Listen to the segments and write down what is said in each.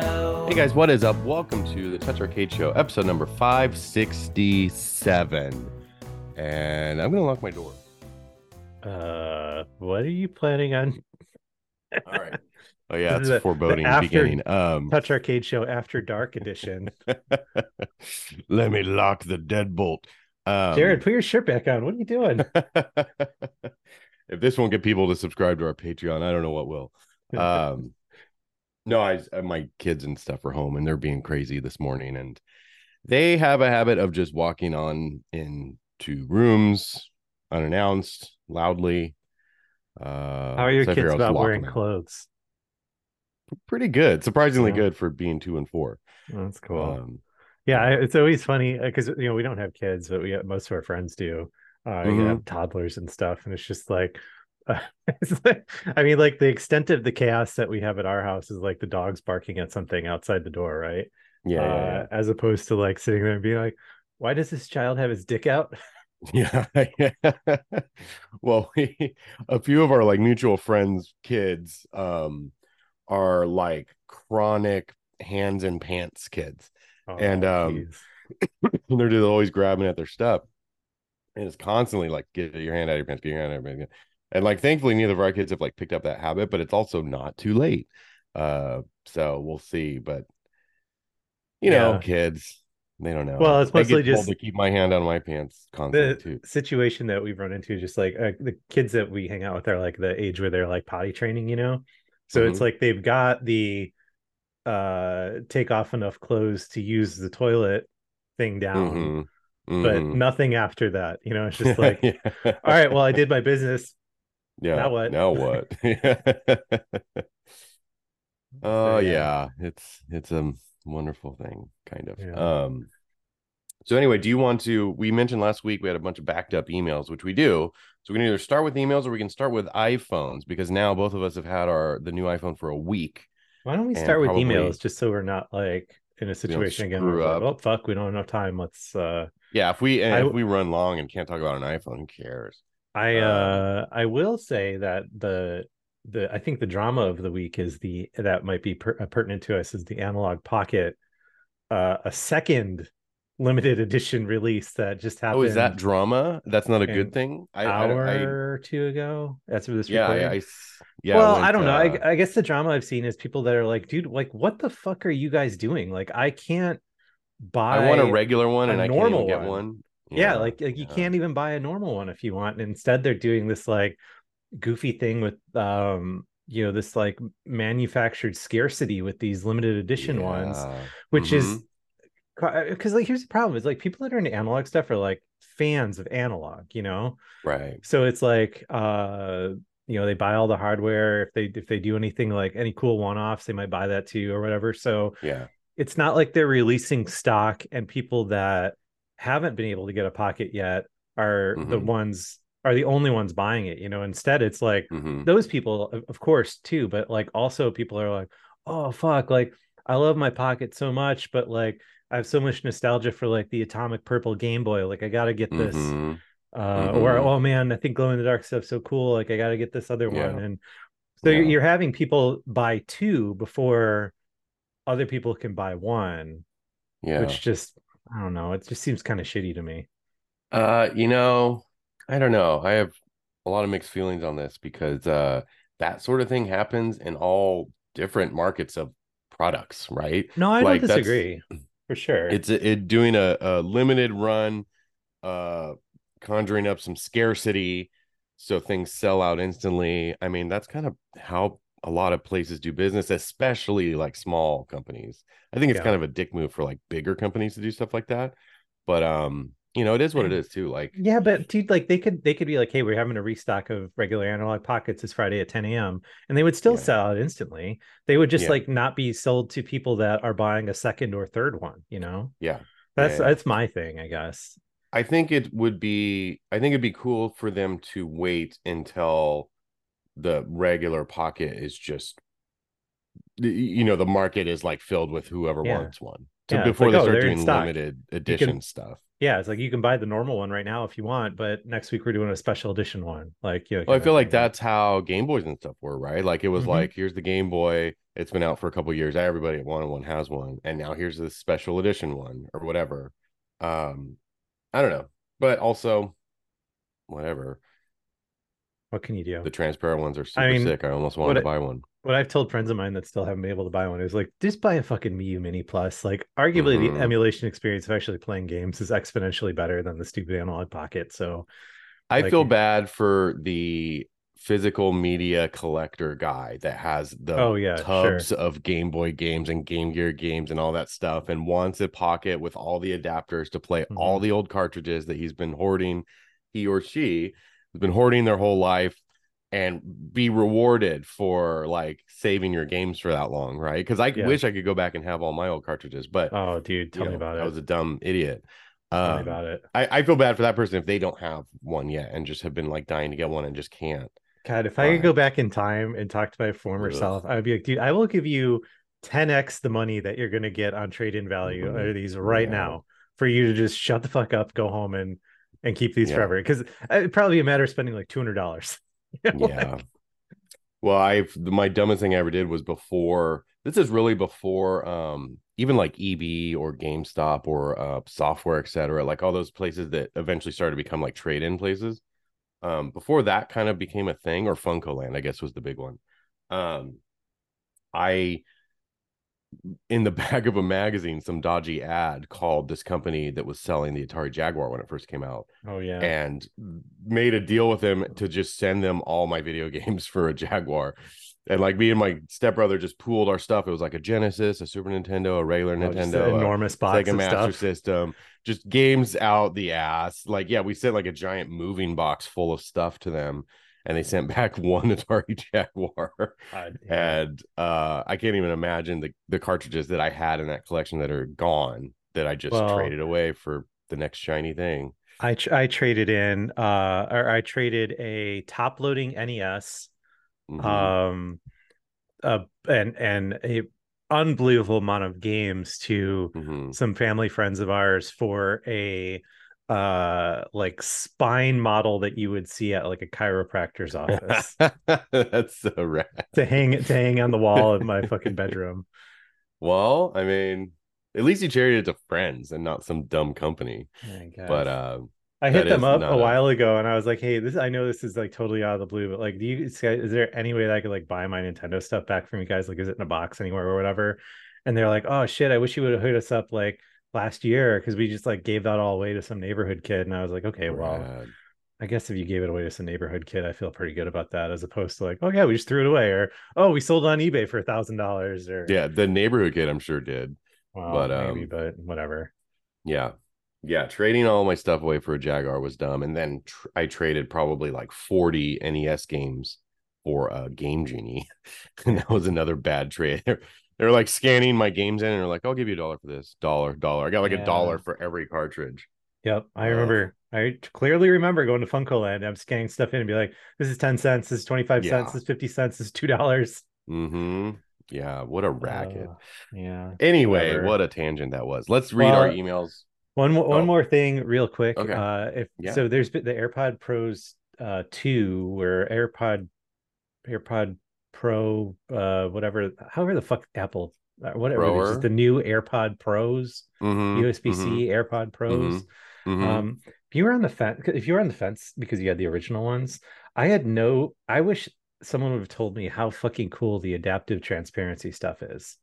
Show. Hey guys, what is up? Welcome to the Touch Arcade Show, episode number 567. And I'm going to lock my door. Uh, what are you planning on? All right. Oh, yeah, it's is a a- foreboding the after- beginning. Um, Touch Arcade Show After Dark Edition. let me lock the deadbolt. Um, Jared, put your shirt back on. What are you doing? if this won't get people to subscribe to our Patreon, I don't know what will. Um, no, I uh, my kids and stuff are home and they're being crazy this morning, and they have a habit of just walking on into rooms unannounced, loudly. Uh, How are your so I figure kids about wearing out. clothes? Pretty good, surprisingly Yeah. good for being two and four. That's cool. Um, yeah, it's always funny because you know we don't have kids, but we got, most of our friends do. Uh, you Mhm. have toddlers and stuff, and it's just like, uh, like, I mean, like the extent of the chaos that we have at our house is like the dogs barking at something outside the door, right? yeah, yeah, uh, as opposed to like sitting there and being like, why does this child have his dick out? Yeah. yeah. well, we, a few of our like mutual friends' kids um are like chronic hands and pants kids. And, Oh, um. And they're just always grabbing at their stuff. And it's constantly like, get your hand out of your pants, get your hand out of your pants. And like thankfully neither of our kids have like picked up that habit, but it's also not too late. Uh so we'll see. But you know, Yeah. kids, they don't know. Well, it's mostly just- to keep my hand of my pants constantly the too. situation that we've run into, just like uh, the kids that we hang out with are like the age where they're like potty training, you know. So it's Mm-hmm. like they've got the uh take off enough clothes to use the toilet thing down, Mhm. but Mhm. nothing after that. You know, it's just like, Yeah. all right, well, I did my business. Yeah. now what? Now what? oh yeah, it's it's a wonderful thing, kind of. Yeah. Um. So anyway, do you want to? We mentioned last week we had a bunch of backed up emails, which we do. So we can either start with emails or we can start with iPhones because now both of us have had our the new iPhone for a week. Why don't we start with emails just so we're not like in a situation again? Where like, oh fuck, we don't have enough time. Let's uh Yeah, if we and I if we run long and can't talk about an iPhone, who cares? I Um, uh I will say that the the I think the drama of the week is the that might be per, uh, pertinent to us is the Analogue Pocket uh a second limited edition release that just happened Oh, is that drama? That's not a good thing. I, an I, hour I, or two ago that's for this yeah, recording. I, yeah. well, I don't know. uh, I, I guess the drama I've seen is people that are like, dude, like, what the fuck are you guys doing? Like, I can't buy. I want a regular one a and I can't get one. one. Yeah, like, like you yeah. can't even buy a normal one if you want. And instead, they're doing this like goofy thing with um, you know, this like manufactured scarcity with these limited edition ones, which is Mhm. because like here's the problem is like people that are into analog stuff are like fans of analog, you know. right. so it's like uh you know they buy all the hardware if they if they do anything like any cool one-offs they might buy that too or whatever so Yeah. it's not like they're releasing stock and people that haven't been able to get a pocket yet are the Mhm. ones are the only ones buying it you know instead it's like hmm those people of- course too but like also people are like oh fuck like i love my pocket so much but like i have so much nostalgia for like the atomic purple game boy like i gotta get this Mhm. uh or Mhm. oh man i think glow in the dark stuff's so cool like i gotta get this other Yeah. one and so Yeah. you're having people buy two before other people can buy one Yeah. which just i don't know it just seems kind of shitty to me Uh, you know, I don't know. I have a lot of mixed feelings on this because uh that sort of thing happens in all different markets of products, right? no i Like, don't disagree for sure It's it doing a, a limited run, uh conjuring up some scarcity so things sell out instantly. I mean, that's kind of how a lot of places do business, especially like small companies. I think it's Yeah. kind of a dick move for like bigger companies to do stuff like that. But um you know, it is what it is too. Like, Yeah, but dude, like they could they could be like, hey, we're having a restock of regular Analogue Pockets this Friday at 10 a.m. and they would still Yeah. sell out instantly. They would just Yeah. like not be sold to people that are buying a second or third one, you know? yeah, That's that's my thing, I guess. I think it would be I think it'd be cool for them to wait until the regular pocket is just you know the market is like filled with whoever Yeah. wants one to Yeah, before like, they oh, start doing limited edition stuff. Yeah, it's like you can buy the normal one right now if you want, but next week we're doing a special edition one. Like, you know, Well, I feel like that's how Game Boys and stuff were, right? Like it was Mhm. like here's the Game Boy. It's been out for a couple years. Everybody at one and one has one, and now here's this special edition one or whatever. Um, I don't know, but also whatever. What can you do? The transparent ones are super mean, sick. I almost wanted I- to buy one. what I've told friends of mine that still haven't been able to buy one is like, just buy a fucking Miyoo Mini Plus. Like, arguably, Mhm. the emulation experience of actually playing games is exponentially better than the stupid Analogue Pocket. So, I Like- feel bad for the physical media collector guy that has the Oh, yeah, tubs of Game Boy games and Game Gear games and all that stuff and wants a pocket with all the adapters to play all Mhm. the old cartridges that he's been hoarding, he or she has been hoarding their whole life and be rewarded for like saving your games for that long, right? Because I Yeah. wish I could go back and have all my old cartridges, but oh, dude, tell me know, about it. I was a dumb idiot. tell me Um, about it. I, I feel bad for that person if they don't have one yet and just have been like dying to get one and just can't. God, if I could go back in time and talk to my former Ugh. self, I would be like, dude, I will give you 10x the money that you're going to get on trade in value Mhm. of these right Yeah. now for you to just shut the fuck up, go home and and keep these Yeah. forever. Because it'd probably be a matter of spending like two hundred dollars. Yeah. Well, I've my dumbest thing I ever did was before this is really before um even like EB or GameStop or uh Software Etc., like all those places that eventually started to become like trade-in places. Um, before that kind of became a thing, or FuncoLand, I guess was the big one. Um, I in the back of a magazine, some dodgy ad called this company that was selling the Atari Jaguar when it first came out Oh yeah. and made a deal with him to just send them all my video games for a Jaguar. And like me and my stepbrother just pooled our stuff. It was like a Genesis, a Super Nintendo, a regular Oh, Nintendo, an a enormous box Sega of Master stuff. System, just games out the ass. Like, yeah, we sent like a giant moving box full of stuff to them, and they sent back one Atari Jaguar. And uh, I can't even imagine the the cartridges that I had in that collection that are gone that I just Well- traded away for the next shiny thing. I tr- I traded in uh or I traded a top loading NES Mhm. um uh and and a unbelievable amount of games to Mhm. some family friends of ours for a uh like spine model that you would see at like a chiropractor's office That's so rad. to hang it to hang on the wall of my fucking bedroom. Well, I mean, at least you traded it to friends and not some dumb company. But uh, I hit them up a a- while ago and I was like, hey, this I know this is like totally out of the blue, but like do you is there any way that I could like buy my Nintendo stuff back from you guys? Like, is it in a box anywhere or whatever? And they're like, oh shit, I wish you would have hit us up like last year because we just like gave that all away to some neighborhood kid. And I was like, okay, well, rad. I guess if you gave it away to some neighborhood kid, I feel pretty good about that, as opposed to like, oh yeah, we just threw it away, or oh, we sold it on eBay for a thousand dollars, or yeah, the neighborhood kid, I'm sure did. well, but, maybe, um, but whatever. Yeah. Yeah. Trading all my stuff away for a Jaguar was dumb. And then tr- I traded probably like 40 NES games for a Game Genie. and that was another bad trade. They're like scanning my games in and they're like, I'll give you a dollar for this. Dollar, dollar. I got like a dollar for every cartridge. Yep, I remember. I clearly remember going to FuncoLand. I'm scanning stuff in and be like, "This is ten cents. This is twenty five cents. This is fifty cents. This is two dollars." Mm-hmm. Yeah. What a racket. Uh, yeah. anyway, whatever. what a tangent that was. Let's read our emails. One more, one Oh. more thing, real quick. Okay. Uh, if Yeah. so, there's the AirPod Pros uh two where AirPod AirPod Pro uh whatever however the fuck Apple uh, whatever it is, the new AirPod Pros Mhm, USB C AirPod Pros. mhm. Um, if you were on the fence, if you were on the fence because you had the original ones, I had no. I wish someone would have told me how fucking cool the adaptive transparency stuff is.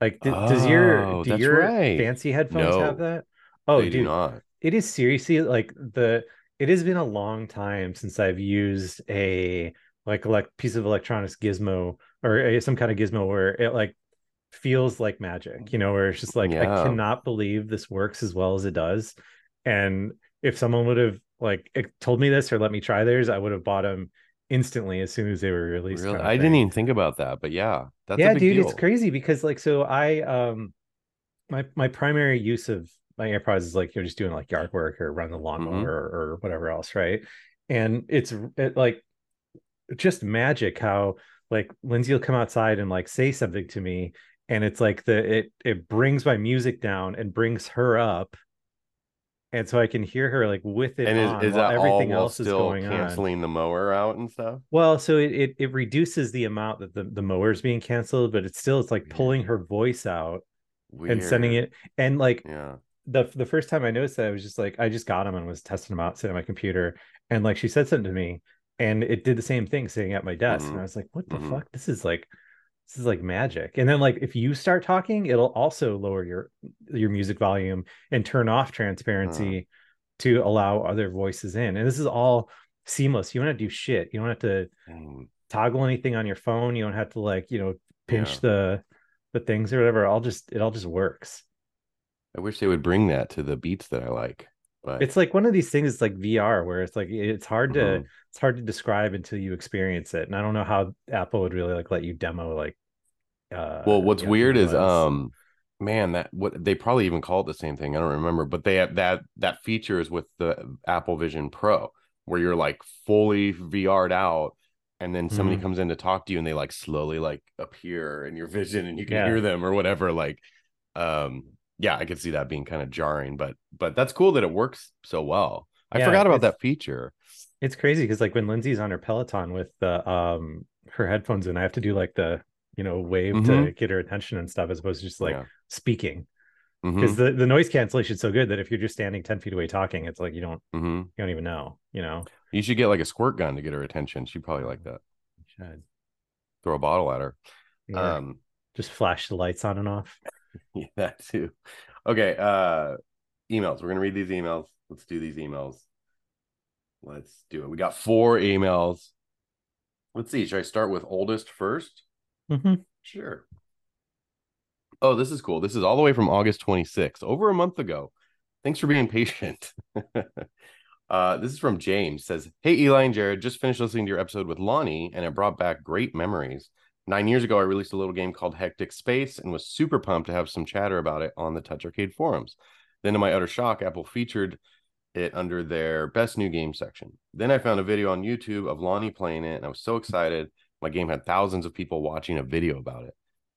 Like, d- does your Oh, do your right. fancy headphones have that? Oh, they do dude, not. it is seriously like the. It has been a long time since I've used a like elect piece of electronics gizmo or some kind of gizmo where it like feels like magic, you know, where it's just like I cannot believe this works as well as it does. And if someone would have like told me this or let me try theirs, I would have bought them instantly as soon as they were released. Really? I didn't even think about that, but yeah, that's yeah, dude, deal. it's crazy because like so I um my my primary use of my AirPods is like you're just doing like yard work or run the lawnmower Mhm. or, or whatever else, right? And it's it, like just magic how like Lindsay will come outside and like say something to me, and it's like the it it brings my music down and brings her up, and so I can hear her like with it And on is, is that everything while else is still going on. canceling the mower out and stuff? Well, so it, it it reduces the amount that the the mower is being canceled, but it's still it's like pulling her voice out and sending it and like Yeah. the the first time I noticed that I was just like I just got them and was testing them out sitting at my computer and like she said something to me and it did the same thing sitting at my desk Mhm. and I was like what the Mhm. fuck this is like this is like magic and then like if you start talking it'll also lower your your music volume and turn off transparency to allow other voices in and this is all seamless you don't have to do shit you don't have to Dang. toggle anything on your phone you don't have to like you know pinch Yeah. the the things or whatever all just it all just works I wish they would bring that to the beats that I like. But it's like one of these things it's like vr where it's like it's hard to Mhm. it's hard to describe until you experience it and i don't know how apple would really like let you demo like uh well, what's weird is um man, that what they probably even call it the same thing. I don't remember, but they have that that feature is with the Apple Vision Pro where you're like fully VR'd out and then somebody Mhm. comes in to talk to you and they like slowly like appear in your vision and you can Yeah. hear them or whatever. Like um yeah, I could see that being kind of jarring, but but that's cool that it works so well. I Yeah, forgot about that feature. it's crazy because like when lindsay's on her peloton with the um her headphones and i have to do like the you know wave to Mhm. get her attention and stuff as opposed to just like Yeah. speaking because the, the noise cancellation is so good that if you're just standing 10 feet away talking it's like you don't mhm. you don't even know you know You should get like a squirt gun to get her attention. She'd probably like that. should Throw a bottle at her. Or Um, just flash the lights on and off yeah, that too. Okay, uh emails. We're gonna read these emails. Let's do these emails. Let's do it. We got four emails. Let's see. Should I start with oldest first? Mhm. Sure. Oh, this is cool. This is all the way from August 26th, over a month ago. Thanks for being patient. uh, this is from James. Says, Hey Eli and Jared, just finished listening to your episode with Lonnie, and it brought back great memories. Nine years ago, I released a little game called Hectic Space and was super pumped to have some chatter about it on the Touch Arcade forums. Then, to my utter shock, Apple featured it under their best new game section. Then I found a video on YouTube of Lonnie playing it, and I was so excited. My game had thousands of people watching a video about it.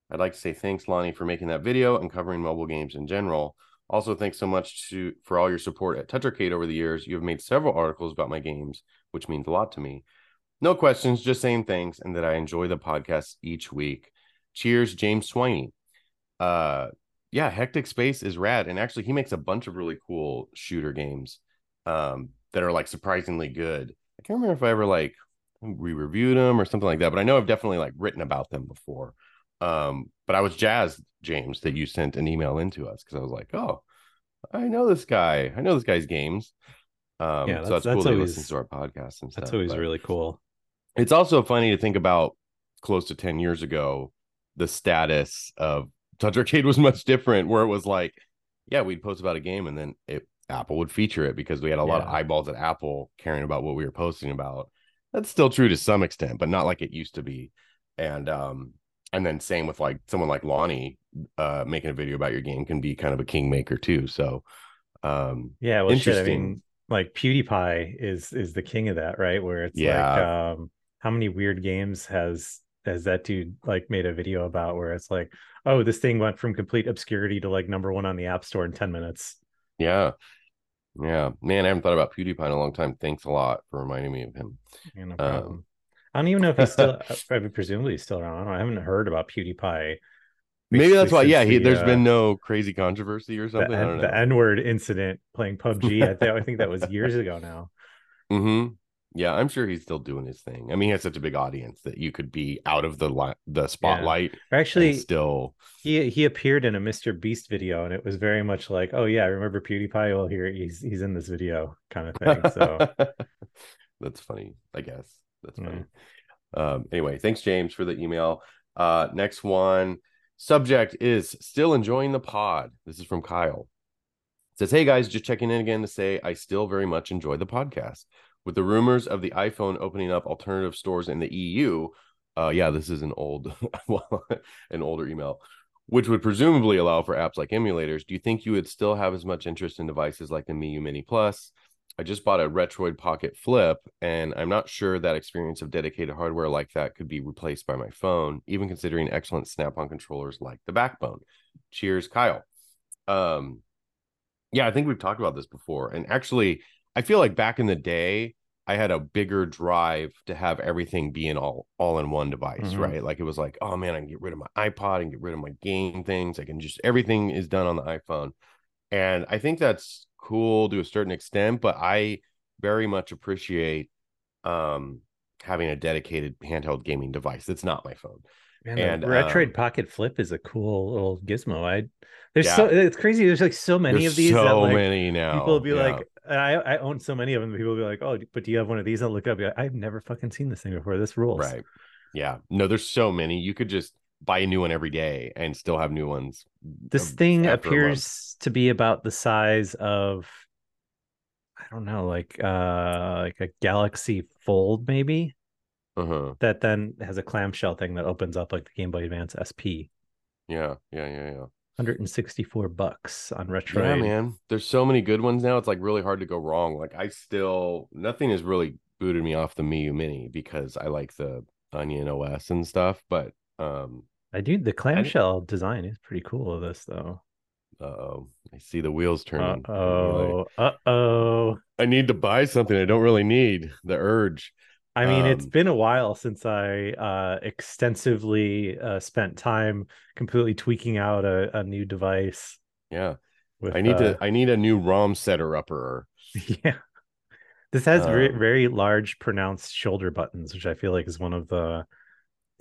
I'd like to say thanks, Lonnie, for making that video and covering mobile games in general. Also, thanks so much to for all your support at Touch Arcade over the years. You have made several articles about my games, which means a lot to me. No questions, just saying thanks, and that I enjoy the podcast each week. Cheers, James Swiney. Uh, yeah, Hectic Space is rad, and actually, he makes a bunch of really cool shooter games, um, that are like surprisingly good. I can't remember if I ever like we reviewed them or something like that, but I know I've definitely like written about them before. Um, but I was jazzed, James, that you sent an email into us because I was like, oh, I know this guy. I know this guy's games. Um, Yeah, so that's- that's, cool that's always- listens to our podcast and stuff. that's always but- really cool it's also funny to think about close to 10 years ago the status of touch arcade was much different where it was like yeah we'd post about a game and then it apple would feature it because we had a lot of eyeballs at apple caring about what we were posting about. That's still true to some extent but not like it used to be. And um and then same with like someone like lonnie uh making a video about your game can be kind of a kingmaker too so um yeah well shit, i Interesting. mean like pewdiepie is is the king of that right? Where it's like um how many weird games has has that dude like made a video about where it's like oh this thing went from complete obscurity to like number one on the app store in 10 minutes yeah yeah man i haven't thought about pewdiepie in a long time thanks a lot for reminding me of him Yeah, no Um. I don't even know if he's still. Presumably he's still around. I, don't know, I haven't heard about PewDiePie. Maybe that's why. Yeah, since he, the, there's uh, been no crazy controversy or the, something. I don't know. the N-word incident playing PUBG. I, th- I think that was years ago now. hmm Yeah, I'm sure he's still doing his thing. I mean, he has such a big audience that you could be out of the li- the spotlight Or Actually, still. he he appeared in a Mr. Beast video, and it was very much like, oh yeah, I remember PewDiePie. Well, here he's he's in this video, kind of thing. So that's funny. I guess that's Yeah. funny. Um. Anyway, thanks James for the email. Uh. Next one. Subject is still enjoying the pod. This is from Kyle. says, Hey guys, just checking in again to say I still very much enjoy the podcast. With the rumors of the iPhone opening up alternative stores in the EU, uh, yeah, this is an old, well, an older email, which would presumably allow for apps like emulators. Do you think you would still have as much interest in devices like the Miyoo Mini Plus? I just bought a Retroid Pocket Flip, and I'm not sure that experience of dedicated hardware like that could be replaced by my phone, even considering excellent Snap-on controllers like the Backbone. Cheers, Kyle. Um, yeah, I think we've talked about this before, and actually, I feel like back in the day, I had a bigger drive to have everything be in all all in one device, Mhm. right? Like it was like, oh man, I can get rid of my iPod and get rid of my game things. I can just everything is done on the iPhone. And I think that's cool to a certain extent, but I very much appreciate um having a dedicated handheld gaming device. That's not my phone. Man, And, the Retroid um, Pocket Flip is a cool little gizmo. I there's so it's crazy. There's like so many There's of these so that like many now. people will be Yeah. like, I I own so many of them. People will be like, oh, but do you have one of these? I'll look up. like, I've never fucking seen this thing before. This rules. Right. Yeah. No, there's so many. You could just buy a new one every day and still have new ones. This um, thing after a month. appears to be about the size of I don't know, like uh like a Galaxy Fold maybe Uh-huh. that then has a clamshell thing that opens up like the Game Boy Advance SP. Yeah. Yeah. Yeah. Yeah. 164 bucks on retro. Yeah, man. There's so many good ones now. It's like really hard to go wrong. Like I still nothing has really booted me off the Miyoo Mini because I like the Onion OS and stuff. But um I do the clamshell design is pretty cool of this though. uh-oh. I see the wheels Uh turning. oh. Uh oh. I need to buy something I don't really need. The urge. I mean, it's been a while since I uh, extensively uh, spent time completely tweaking out a, a new device. Yeah. With, I need uh, to I need a new ROM setter upper. yeah. This has very, Um, very large, pronounced shoulder buttons, which I feel like is one of the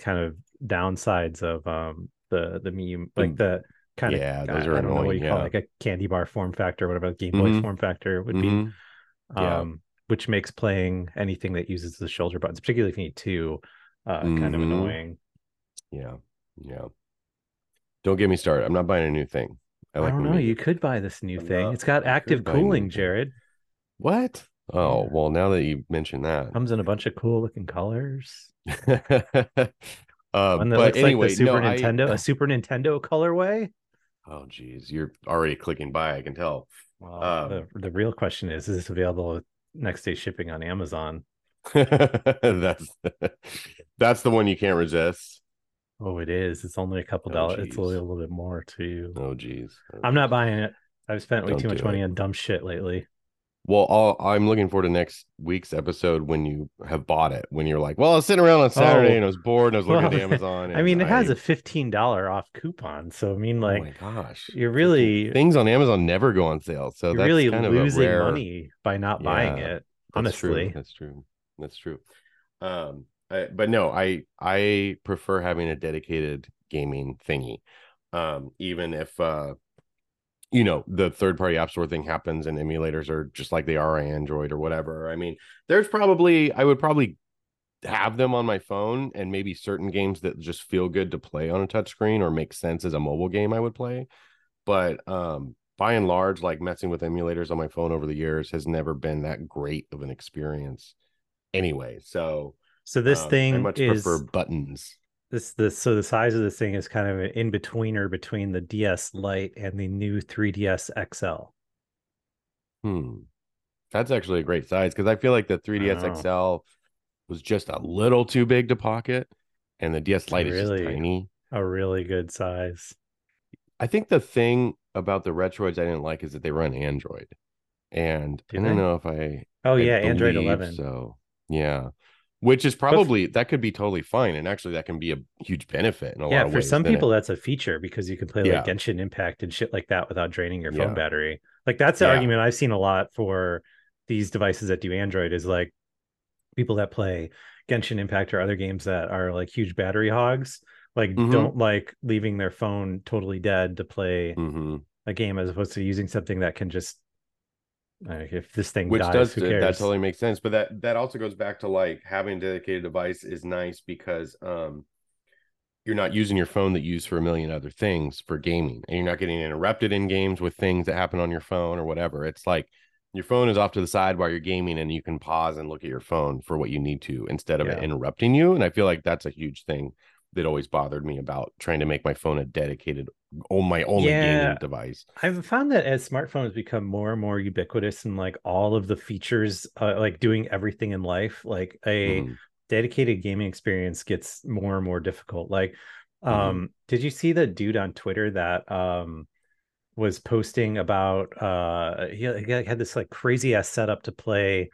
kind of downsides of um the the meme, like the kind of yeah, I, those are I don't know what annoying, you call it, like a candy bar form factor, whatever the Game Boy Mhm. form factor would be. Mhm. Yeah. Which makes playing anything that uses the shoulder buttons, particularly if you need two, uh, kind of Mhm. annoying. Yeah. Yeah. Don't get me started. I'm not buying a new thing. I I, like don't know. You could buy this new I'm thing. not- It's got active new cooling. Jared. What? Oh, well, now that you mentioned that. Comes in a bunch of cool looking colors. uh, One that but looks anyway, like the Super no, Nintendo, a Super Nintendo colorway. oh, geez, you're already clicking by. I can tell. Well, Um, the, the real question is: Is this available with next day shipping on Amazon? that's that's the one you can't resist. Oh, it is. It's only a couple Oh, dollars. It's only a little, bit more too. Oh, geez. Oh, I'm not buying it. I've spent way Don't too much money it. on dumb shit lately. Well, I'll, I'm looking forward to next week's episode when you have bought it. When you're like, well, I was sitting around on Saturday Oh. and I was bored and I was looking Well, at Amazon. I mean, it has I- a fifteen dollar off coupon, so I mean, like, oh my gosh, you're really things on Amazon never go on sale, so you're that's really kind losing of a rare. money by not buying Yeah, it. That's true. Honestly, That's true. That's true. Um, I, but no, I I prefer having a dedicated gaming thingy. Um, even if uh, you know, the third party app store thing happens and emulators are just like they are on Android or whatever. I mean, there's probably I would probably have them on my phone and maybe certain games that just feel good to play on a touchscreen or make sense as a mobile game I would play. But um by and large, like messing with emulators on my phone over the years has never been that great of an experience anyway. So so this um, I much is prefer buttons. This this so the size of this thing is kind of an in betweener between the DS Lite and the new 3DS XL. Hmm. That's actually a great size because I feel like the 3DS know. XL was just a little too big to pocket, and the DS Lite is just tiny. A really good size. I think the thing about the Retroids I didn't like is that they run Android, and I don't they? know if I. Oh I yeah, Android 11. So yeah, which is probably that could be totally fine, and actually that can be a huge benefit in a lot yeah, of for ways. some Then it- people that's a feature because you can play like Yeah. Genshin Impact and shit like that without draining your phone Yeah. battery. Like that's the Yeah. argument I've seen a lot for these devices that do Android is like people that play Genshin Impact or other games that are like huge battery hogs, like Mhm. don't like leaving their phone totally dead to play Mhm. a game as opposed to using something that can just uh, if this thing which dies, does that totally makes sense but that that also goes back to like having a dedicated device is nice because um you're not using your phone that you use for a million other things for gaming and you're not getting interrupted in games with things that happen on your phone or whatever it's like your phone is off to the side while you're gaming and you can pause and look at your phone for what you need to instead of Yeah. interrupting you and i feel like that's a huge thing that always bothered me about trying to make my phone a dedicated oh my only Yeah. gaming device I've found that as smartphones become more and more ubiquitous and like all of the features, uh, like doing everything in life, like a Mhm. dedicated gaming experience gets more and more difficult. Like, um, Mhm. did you see the dude on Twitter that um was posting about uh he, he had this like crazy ass setup to play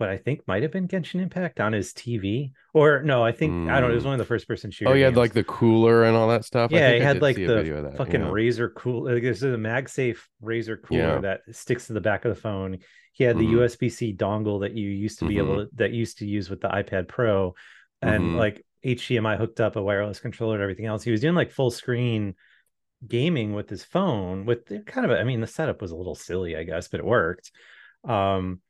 what I think might have been Genshin Impact on his TV, or no, I think I don't. know. It was Mm. one of the first person shooter. oh he had games. like the cooler and all that stuff I Yeah, think he I had like the that, fucking yeah. Razer cool. Like, this is a MagSafe Razer cooler Yeah. that sticks to the back of the phone. He had the Mhm. USB-C dongle that you used to be Mm-hmm. able to, that used to use with the iPad Pro, and Mhm. like HDMI hooked up a wireless controller and everything else. He was doing like full screen gaming with his phone. With kind of, a, I mean, the setup was a little silly, I guess, but it worked. Um,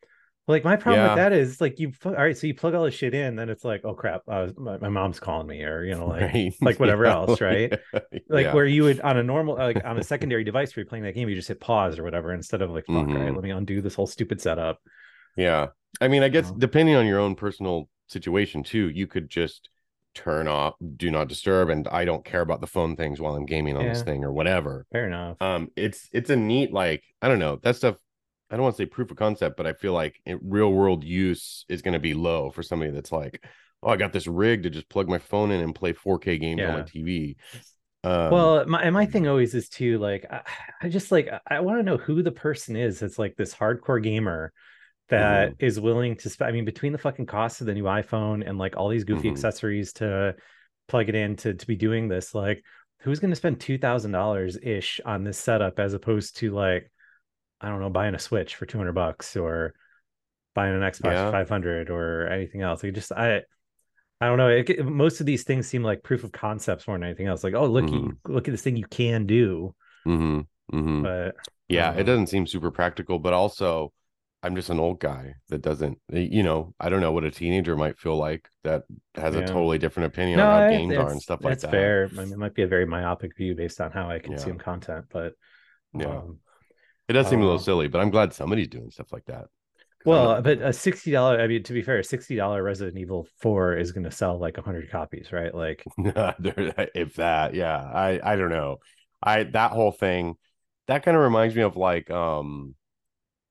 like my problem Yeah. with that is like you, all right, so you plug all this shit in, then it's like, oh crap, uh, my, my mom's calling me, or you know, like right like whatever Yeah, else, right? like like where you would on a normal like on a secondary device where you're playing that game you just hit pause or whatever instead of like fuck all right let me undo this whole stupid setup Yeah. I mean, I guess depending on your own personal situation too, you could just turn off do not disturb and I don't care about the phone things while I'm gaming on this thing or whatever. fair enough Um it's it's a neat like I don't know, that stuff I don't want to say proof of concept, but I feel like in real world use is going to be low for somebody that's like, oh, I got this rig to just plug my phone in and play 4K games on my TV. Um, well my my thing always is too like i, I just like i, want to know who the person is that's like this hardcore gamer that is willing to spend i mean between the fucking cost of the new iphone and like all these goofy Mhm. accessories to plug it in to, to be doing this like who's going to spend $2000 ish on this setup as opposed to like i don't know buying a switch for 200 bucks or buying an xbox Yeah. 500 or anything else. Like just i i don't know. It, most of these things seem like proof of concepts more than anything else. Like oh look Mhm. you look at this thing you can do. Mhm, mhm. but yeah it doesn't seem super practical but also i'm just an old guy that doesn't you know i don't know what a teenager might feel like that has a totally different opinion no on how games are and stuff like that's that. fair. I mean, it might be a very myopic view based on how i Yeah. consume content but yeah. um, it does seem a little uh, silly but i'm glad somebody's doing stuff like that. Well but a $60 i mean to be fair a $60 resident evil 4 is going to sell like 100 copies right? Like if that yeah. I i don't know. I that whole thing that kind of reminds me of like um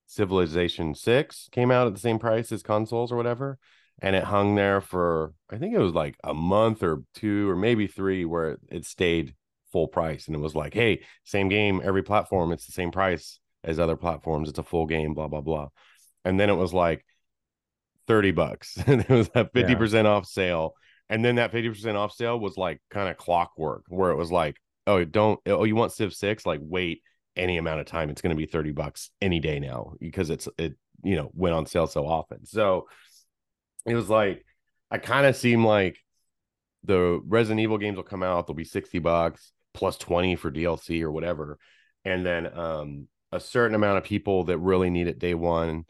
civilization 6 came out at the same price as consoles or whatever and it hung there for i think it was like a month or two or maybe three where it stayed full price and it was like hey same game every platform it's the same price as other platforms it's a full game blah blah blah. And then it was like 30 bucks. And it was a 50% off sale. And then that 50% off sale was like kind of clockwork where it was like oh don't oh you want civ 6 like wait any amount of time. It's going to be 30 bucks any day now because it's it you know went on sale so often. So it was like i kind of seem like the resident evil games will come out they'll be 60 bucks plus 20 for dlc or whatever. And then um a certain amount of people that really need it day one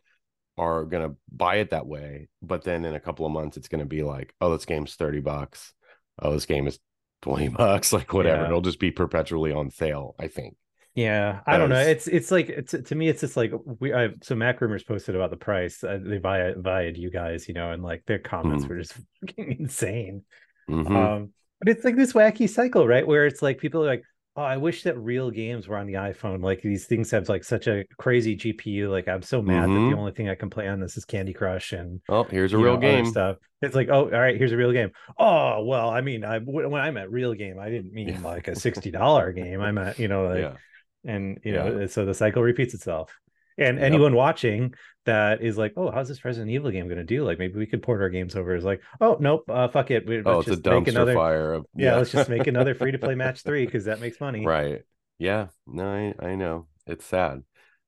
are going to buy it that way but then in a couple of months it's going to be like oh this game's 30 bucks oh this game is 20 bucks like whatever Yeah. it'll just be perpetually on sale i think Yeah, I don't know. It's it's like it's to me, it's just like we. I, so MacRumors posted about the price. Uh, they via via you guys, you know, and like their comments Mhm. were just fucking insane. Mhm. Um, but it's like this wacky cycle, right? Where it's like people are like, "Oh, I wish that real games were on the iPhone. Like these things have like such a crazy GPU. Like I'm so mad that Mhm. the only thing I can play on this is Candy Crush and oh here's a real know, game stuff. It's like, oh, all right, here's a real game. Oh, well, I mean, I when I meant real game, I didn't mean like a sixty dollar game. I meant, you know, like yeah and you Yeah. know so the cycle repeats itself and Yep. anyone watching that is like oh how's this resident evil game going to do? Like maybe we could port our games over. Is like oh nope uh fuck it. We, oh it's a dumpster another fire of yeah, let's just make another free to play match three because that makes money. Right. Yeah. No I, I know. It's sad.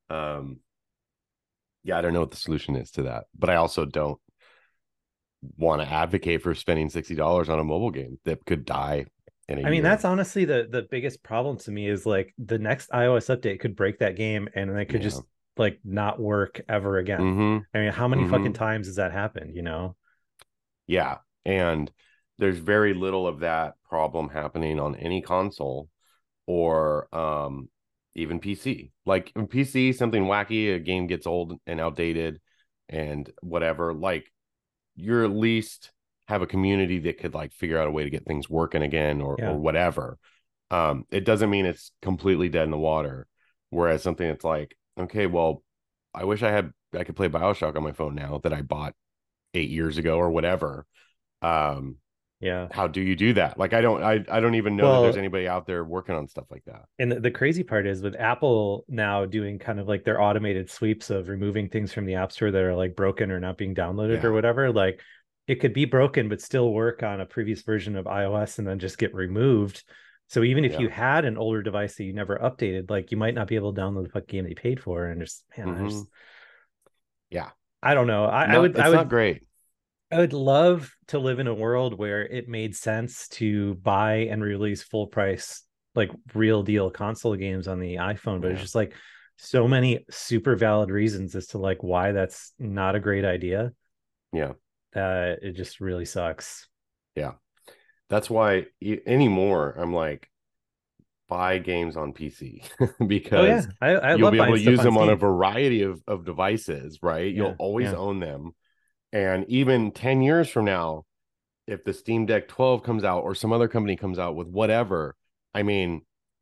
Um yeah i don't know what the solution is to that but i also don't want to advocate for spending $60 on a mobile game that could die i mean year. that's honestly the the biggest problem to me is like the next ios update could break that game and then it could Yeah. just like not work ever again Mhm. i mean how many fucking Mhm. times has that happened you know yeah and there's very little of that problem happening on any console or um even PC. Like in PC, something wacky, a game gets old and outdated and whatever, like you're at least have a community that could like figure out a way to get things working again or, Yeah. or whatever. Um, it doesn't mean it's completely dead in the water. Whereas something that's like, okay, well, I wish I had I could play Bioshock on my phone now that I bought eight years ago or whatever. Um, Yeah. how do you do that? Like I don't I, I don't even know that there's anybody out there working on stuff like that. And the, the crazy part is with Apple now doing kind of like their automated sweeps of removing things from the App Store that are like broken or not being downloaded Yeah. or whatever. Like it could be broken but still work on a previous version of iOS and then just get removed. So even if Yeah. you had an older device that you never updated, like you might not be able to download the fucking game that you paid for. And just man, I mm-hmm. just. Yeah. I don't know. I, I would it's I would not great. I would love to live in a world where it made sense to buy and release full price, like real deal console games on the iPhone, but it's just like so many super valid reasons as to like why that's not a great idea. Yeah. That it just really sucks. That's why anymore I'm like buy games on PC because Oh yeah, I, I you'll be able to use them on a variety of, of devices, right? Yeah, You'll always yeah. own them. And even 10 years from now, if the Steam Deck 12 comes out or some other company comes out with whatever, I mean,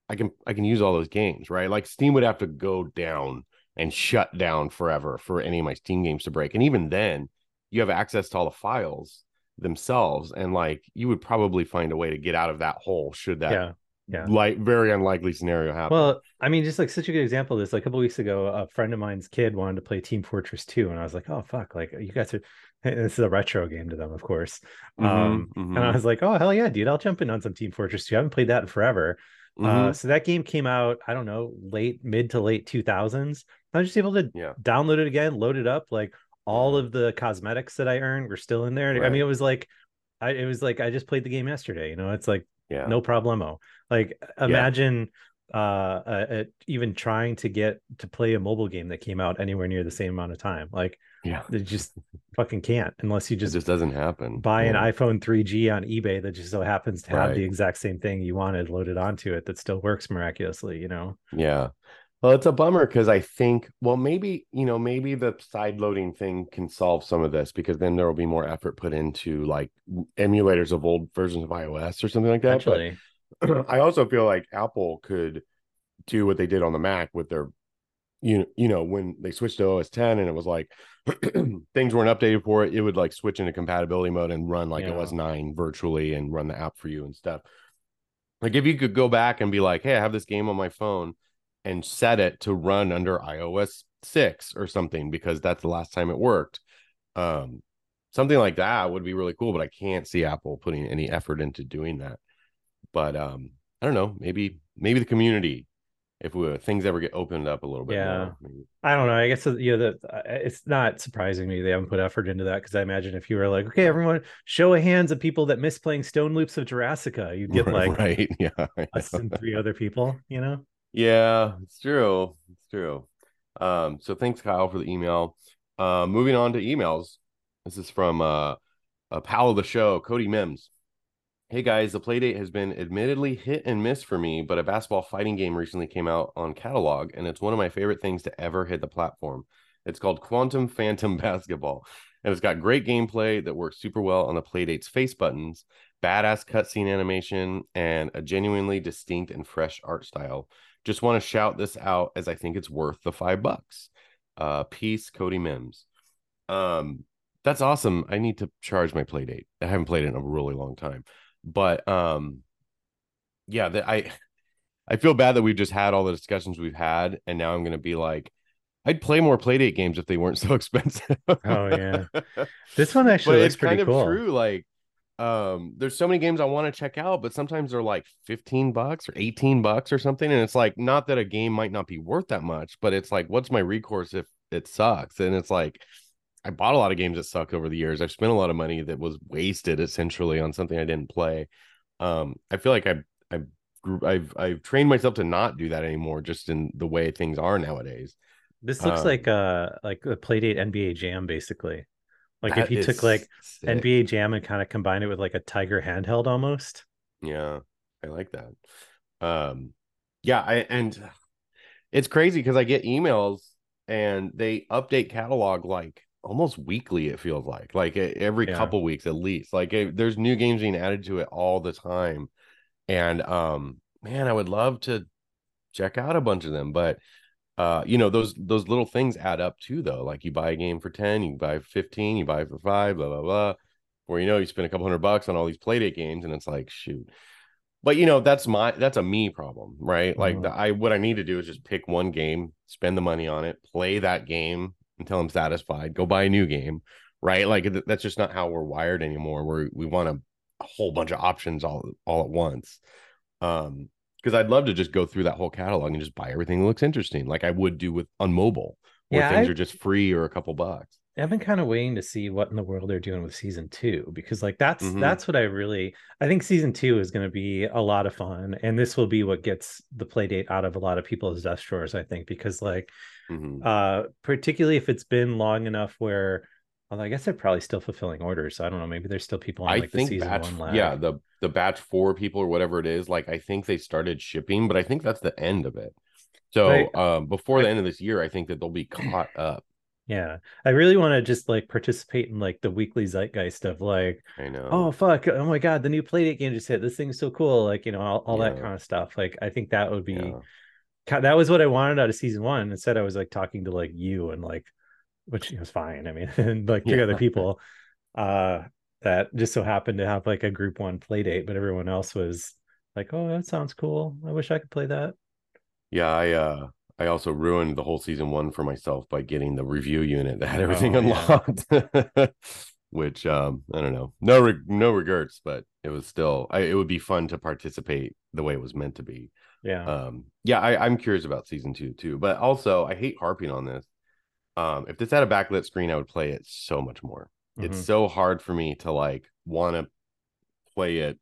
I can I can use all those games, right? Like Steam would have to go down and shut down forever for any of my Steam games to break. And even then, you have access to all the files themselves and like you would probably find a way to get out of that hole should that Yeah, yeah. like very unlikely scenario happen. Well, I mean, just like such a good example of this. Like a couple weeks ago, a friend of mine's kid wanted to play Team Fortress 2, and I was like, "Oh fuck!" Like you guys are. This is a retro game to them, of course. Um, Mhm, and I was like, "Oh hell yeah, dude! I'll jump in on some Team Fortress 2. I haven't played that in forever." mhm, Uh, so that game came out, I don't know, late mid to late 2000s. I was just able to Yeah. download it again, load it up. Like all of the cosmetics that I earned were still in there. I mean, it was like, I it was like I just played the game yesterday. You know, it's like yeah. no problemo. Like imagine uh, uh, uh, even trying to get to play a mobile game that came out anywhere near the same amount of time. Like Yeah. it just fucking can't unless you It just, just doesn't happen. buy an iPhone 3G on eBay that just so happens to have the exact same thing you wanted loaded onto it that still works miraculously. You know. Yeah. Well, it's a bummer because I think, well, maybe, you know, maybe the side loading thing can solve some of this because then there will be more effort put into like emulators of old versions of iOS or something like that. But Actually, I also feel like Apple could do what they did on the Mac with their, you you know, when they switched to OS 10 and it was like things weren't updated for it, it would like switch into compatibility mode and run like Yeah. OS 9 virtually and run the app for you and stuff. Like if you could go back and be like, hey, I have this game on my phone and set it to run under iOS 6 or something because that's the last time it worked. Um, something like that would be really cool, but I can't see Apple putting any effort into doing that. But um, I don't know, maybe maybe the community, if we, things ever get opened up a little bit Yeah. more. I don't know. I guess uh, you know that uh, it's not surprising me they haven't put effort into that because I imagine if you were like, okay, everyone, show of hands of people that miss playing Stone Loops of Jurassica, you'd get like right, yeah, us and three other people. You know. Yeah, it's true. It's true. Um, so thanks, Kyle, for the email. Uh, moving on to emails. This is from uh, a pal of the show, Cody Mims. Hey guys, the Playdate has been admittedly hit and miss for me, but a basketball fighting game recently came out on catalog, and it's one of my favorite things to ever hit the platform. It's called Quantum Phantom Basketball, and it's got great gameplay that works super well on the Playdate's face buttons, badass cutscene animation, and a genuinely distinct and fresh art style. Just want to shout this out as I think it's worth the five bucks. Uh, peace, Cody Mims. Um, that's awesome. I need to charge my Playdate. I haven't played it in a really long time, but um, yeah, the, I I feel bad that we've just had all the discussions we've had, and now I'm gonna be like, I'd play more playdate games if they weren't so expensive. Oh, yeah. This one but actually looks it's kind pretty of cool. true. Like, um, there's so many games I want to check out, but sometimes they're like 15 bucks or 18 bucks or something. And it's like, not that a game might not be worth that much, but it's like, what's my recourse if it sucks? And it's like, I bought a lot of games that sucked over the years. I've spent a lot of money that was wasted essentially on something I didn't play. Um, I feel like i i I've I've trained myself to not do that anymore, just in the way things are nowadays. This looks Um, like a like a Playdate NBA Jam basically. Like That if you took like sick. NBA Jam and kind of combined it with like a Tiger handheld almost. Yeah, I like that. Um, yeah, I and it's crazy because I get emails and they update catalog like almost weekly. It feels like like every Yeah. couple weeks at least. Like eh, there's new games being added to it all the time, and um, man, I would love to check out a bunch of them, but uh, you know those those little things add up too, though. Like you buy a game for ten, you buy fifteen, you buy for five, blah blah blah. Or you know you spend a couple hundred bucks on all these playdate games, and it's like shoot but you know that's my that's a me problem right like Mhm. the, i what i need to do is just pick one game spend the money on it play that game until i'm satisfied go buy a new game right like th- that's just not how we're wired anymore where we want a, a whole bunch of options all all at once um because i'd love to just go through that whole catalog and just buy everything that looks interesting like i would do with on mobile where Yeah, things I- are just free or a couple bucks I've been kind of waiting to see what in the world they're doing with season two because like that's Mhm. that's what I really I think season two is going to be a lot of fun and this will be what gets the Playdate out of a lot of people's desk drawers I think because like Mhm. uh particularly if it's been long enough where although I guess they're probably still fulfilling orders so I don't know maybe there's still people on I like the think season batch, one lag. yeah, the the batch four people or whatever it is, like I think they started shipping, but I think that's the end of it. So um before the end of this year, I think that they'll be caught up. yeah I really want to just like participate in like the weekly zeitgeist of like I know. oh fuck oh my god the new playdate game just hit this thing's so cool like you know all, all that kind of stuff like i think that would be yeah. that was what i wanted out of season one instead i was like talking to like you and like which was fine i mean and like three Yeah. other people uh that just so happened to have like a group one Playdate but everyone else was like oh that sounds cool i wish i could play that Yeah, I uh I also ruined the whole season one for myself by getting the review unit that had everything Oh, yeah. unlocked. Which um I don't know. No re- no regrets, but it was still I, it would be fun to participate the way it was meant to be. yeah um yeah I, i'm curious about season two too but also i hate harping on this um if this had a backlit screen i would play it so much more. It's Mhm. so hard for me to like want to play it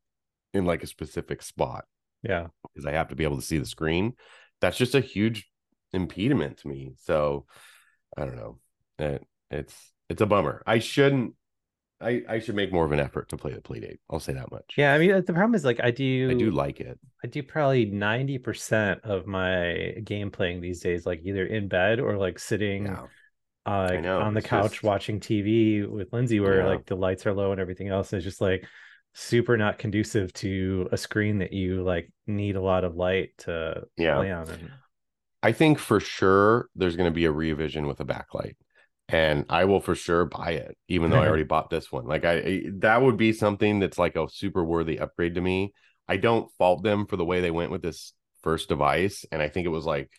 in like a specific spot yeah. because i have to be able to see the screen. That's just a huge impediment to me. So i don't know. It, it's it's a bummer. I shouldn't i i should make more of an effort to play the Playdate i'll say that much yeah i mean the problem is like i do i do like it I do probably 90% of my game playing these days, like either in bed or like sitting yeah uh, know, on the couch just- watching TV with Lindsay, where Yeah. like the lights are low and everything else is just like super not conducive to a screen that you like need a lot of light to Yeah. play on. And I think for sure there's going to be a revision with a backlight, and I will for sure buy it, even though I already bought this one. Like I, that would be something that's like a super worthy upgrade to me. I don't fault them for the way they went with this first device, and I think it was like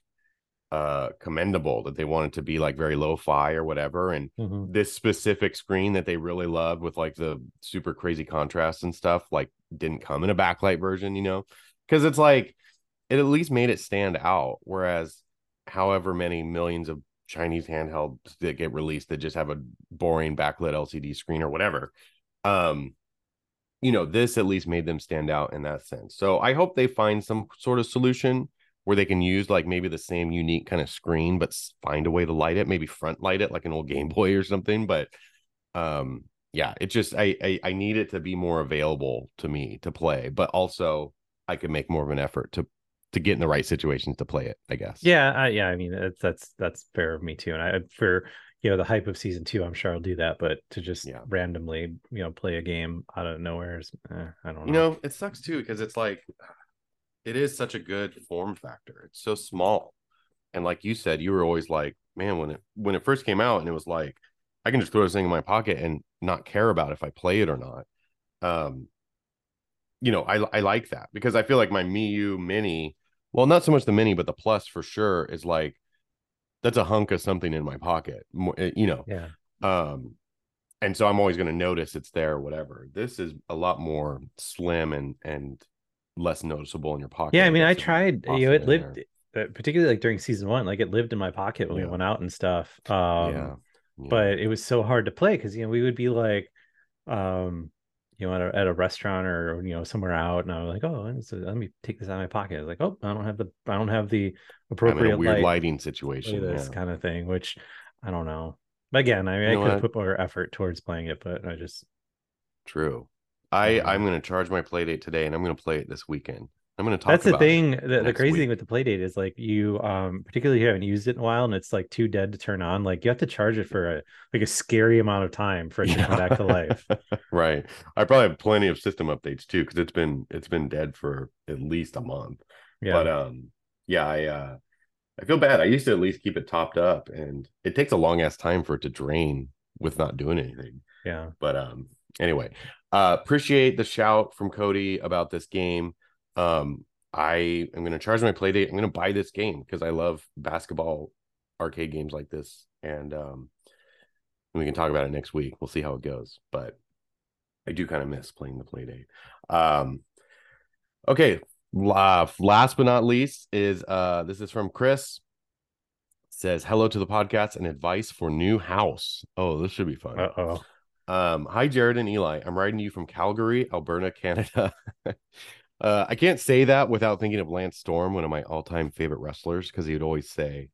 uh commendable that they wanted to be like very lo-fi or whatever and Mhm. this specific screen that they really loved with like the super crazy contrast and stuff like didn't come in a backlight version you know because it's like it at least made it stand out whereas however many millions of chinese handhelds that get released that just have a boring backlit lcd screen or whatever. Um you know this at least made them stand out in that sense. So i hope they find some sort of solution where they can use like maybe the same unique kind of screen but find a way to light it maybe front light it like an old game boy or something but um yeah it just I, I i need it to be more available to me to play but also i could make more of an effort to to get in the right situations to play it i guess yeah, I, yeah. I mean, that's that's that's fair of me too. And I for you know the hype of season two, I'm sure I'll do that. But to just Yeah. randomly you know play a game out of nowhere is eh, I don't know. you know it sucks too because it's like it is such a good form factor it's so small and like you said you were always like man when it when it first came out and it was like i can just throw this thing in my pocket and not care about if i play it or not um you know i i like that because i feel like my Miyoo Mini well not so much the mini but the plus for sure is like that's a hunk of something in my pocket eh, you know Yeah. um and so i'm always going to notice it's there or whatever this is a lot more slim and and less noticeable in your pocket Yeah, I mean, I tried. You know, it lived, uh, particularly like during season one, like it lived in my pocket when Yeah. we went out and stuff. Um, yeah, yeah. but it was so hard to play because you know we would be like, um, you know, at a, at a restaurant or you know somewhere out, and I was like, oh, so let me take this out of my pocket. I was like, oh, I don't have the, I don't have the appropriate a weird light lighting situation this yeah. kind of thing, which I don't know. But Again, I mean, You know I could have put more effort towards playing it, but I just True. I I'm gonna charge my Playdate today, and I'm gonna play it this weekend. I'm gonna talk. that's the thing. The, the crazy week. thing with the Playdate is like you, um, particularly if you haven't used it in a while and it's like too dead to turn on. Like you have to charge it for a like a scary amount of time for it to come back to life. right. I probably have plenty of system updates too, because it's been it's been dead for at least a month. Yeah, But um, yeah, I uh, I feel bad. I used to at least keep it topped up, and it takes a long ass time for it to drain with not doing anything. yeah. But um, anyway, uh, appreciate the shout from Cody about this game. Um, I am gonna charge my Playdate. I'm gonna buy this game because I love basketball arcade games like this, and um, we can talk about it next week. We'll see how it goes, but I do kind of miss playing the Playdate. Um, okay, last but not least is uh, this is from Chris. Says hello to the podcast and advice for new house. Oh, this should be fun. Uh oh. Um, hi, Jared and Eli. I'm writing to you from Calgary, Alberta, Canada. uh, I can't say that without thinking of Lance Storm, one of my all-time favorite wrestlers, because he would always say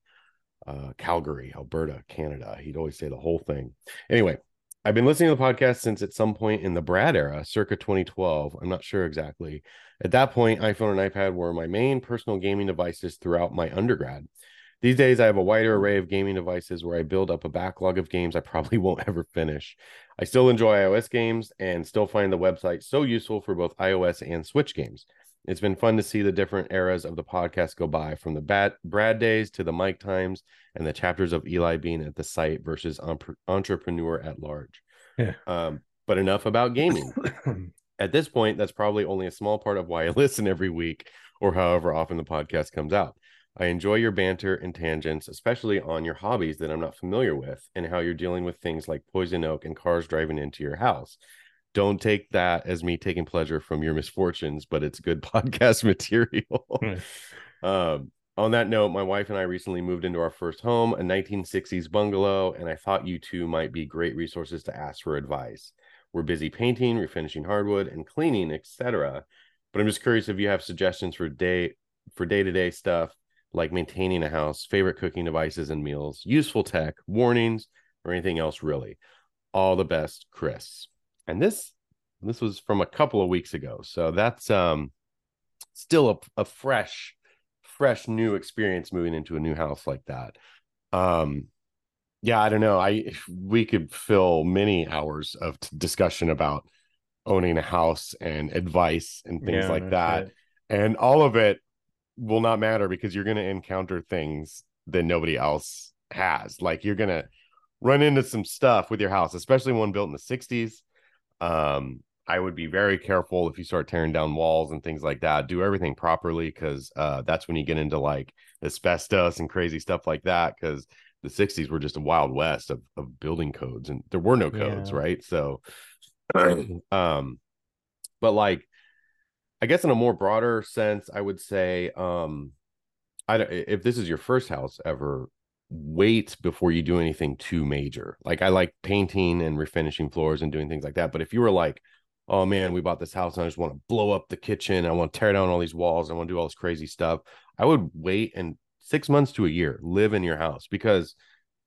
uh, Calgary, Alberta, Canada. He'd always say the whole thing. Anyway, I've been listening to the podcast since at some point in the Brad era, circa 2012. I'm not sure exactly. At that point, iPhone and iPad were my main personal gaming devices throughout my undergrad. These days, I have a wider array of gaming devices where I build up a backlog of games I probably won't ever finish. I still enjoy iOS games and still find the website so useful for both iOS and Switch games. It's been fun to see the different eras of the podcast go by from the Bat- Brad days to the Mike times and the chapters of Eli being at the site versus entre- entrepreneur at large. Yeah. Um, but enough about gaming. At this point, that's probably only a small part of why I listen every week or however often the podcast comes out. I enjoy your banter and tangents, especially on your hobbies that I'm not familiar with and how you're dealing with things like poison oak and cars driving into your house. Don't take that as me taking pleasure from your misfortunes, but it's good podcast material. um, on that note, my wife and I recently moved into our first home, a 1960s bungalow, and I thought you two might be great resources to ask for advice. We're busy painting, refinishing hardwood, and cleaning, etc. But I'm just curious if you have suggestions for day for day-to-day stuff like maintaining a house, favorite cooking devices and meals, useful tech, warnings, or anything else really. All the best, Chris. And this this was from a couple of weeks ago. So that's um still a, a fresh fresh new experience moving into a new house like that. Um yeah, I don't know. I we could fill many hours of t- discussion about owning a house and advice and things Yeah, like that. And all of it will not matter because you're going to encounter things that nobody else has. Like you're going to run into some stuff with your house, especially one built in the 60s. Um, I would be very careful if you start tearing down walls and things like that. Do everything properly because uh, that's when you get into like asbestos and crazy stuff like that. Because the 60s were just a wild west of, of building codes and there were no codes, Yeah. right? So, um, but like, I guess in a more broader sense, I would say, um, I don't, if this is your first house ever, wait before you do anything too major. Like I like painting and refinishing floors and doing things like that. But if you were like, oh man, we bought this house and I just want to blow up the kitchen, I want to tear down all these walls, I want to do all this crazy stuff, I would wait and six months to a year live in your house because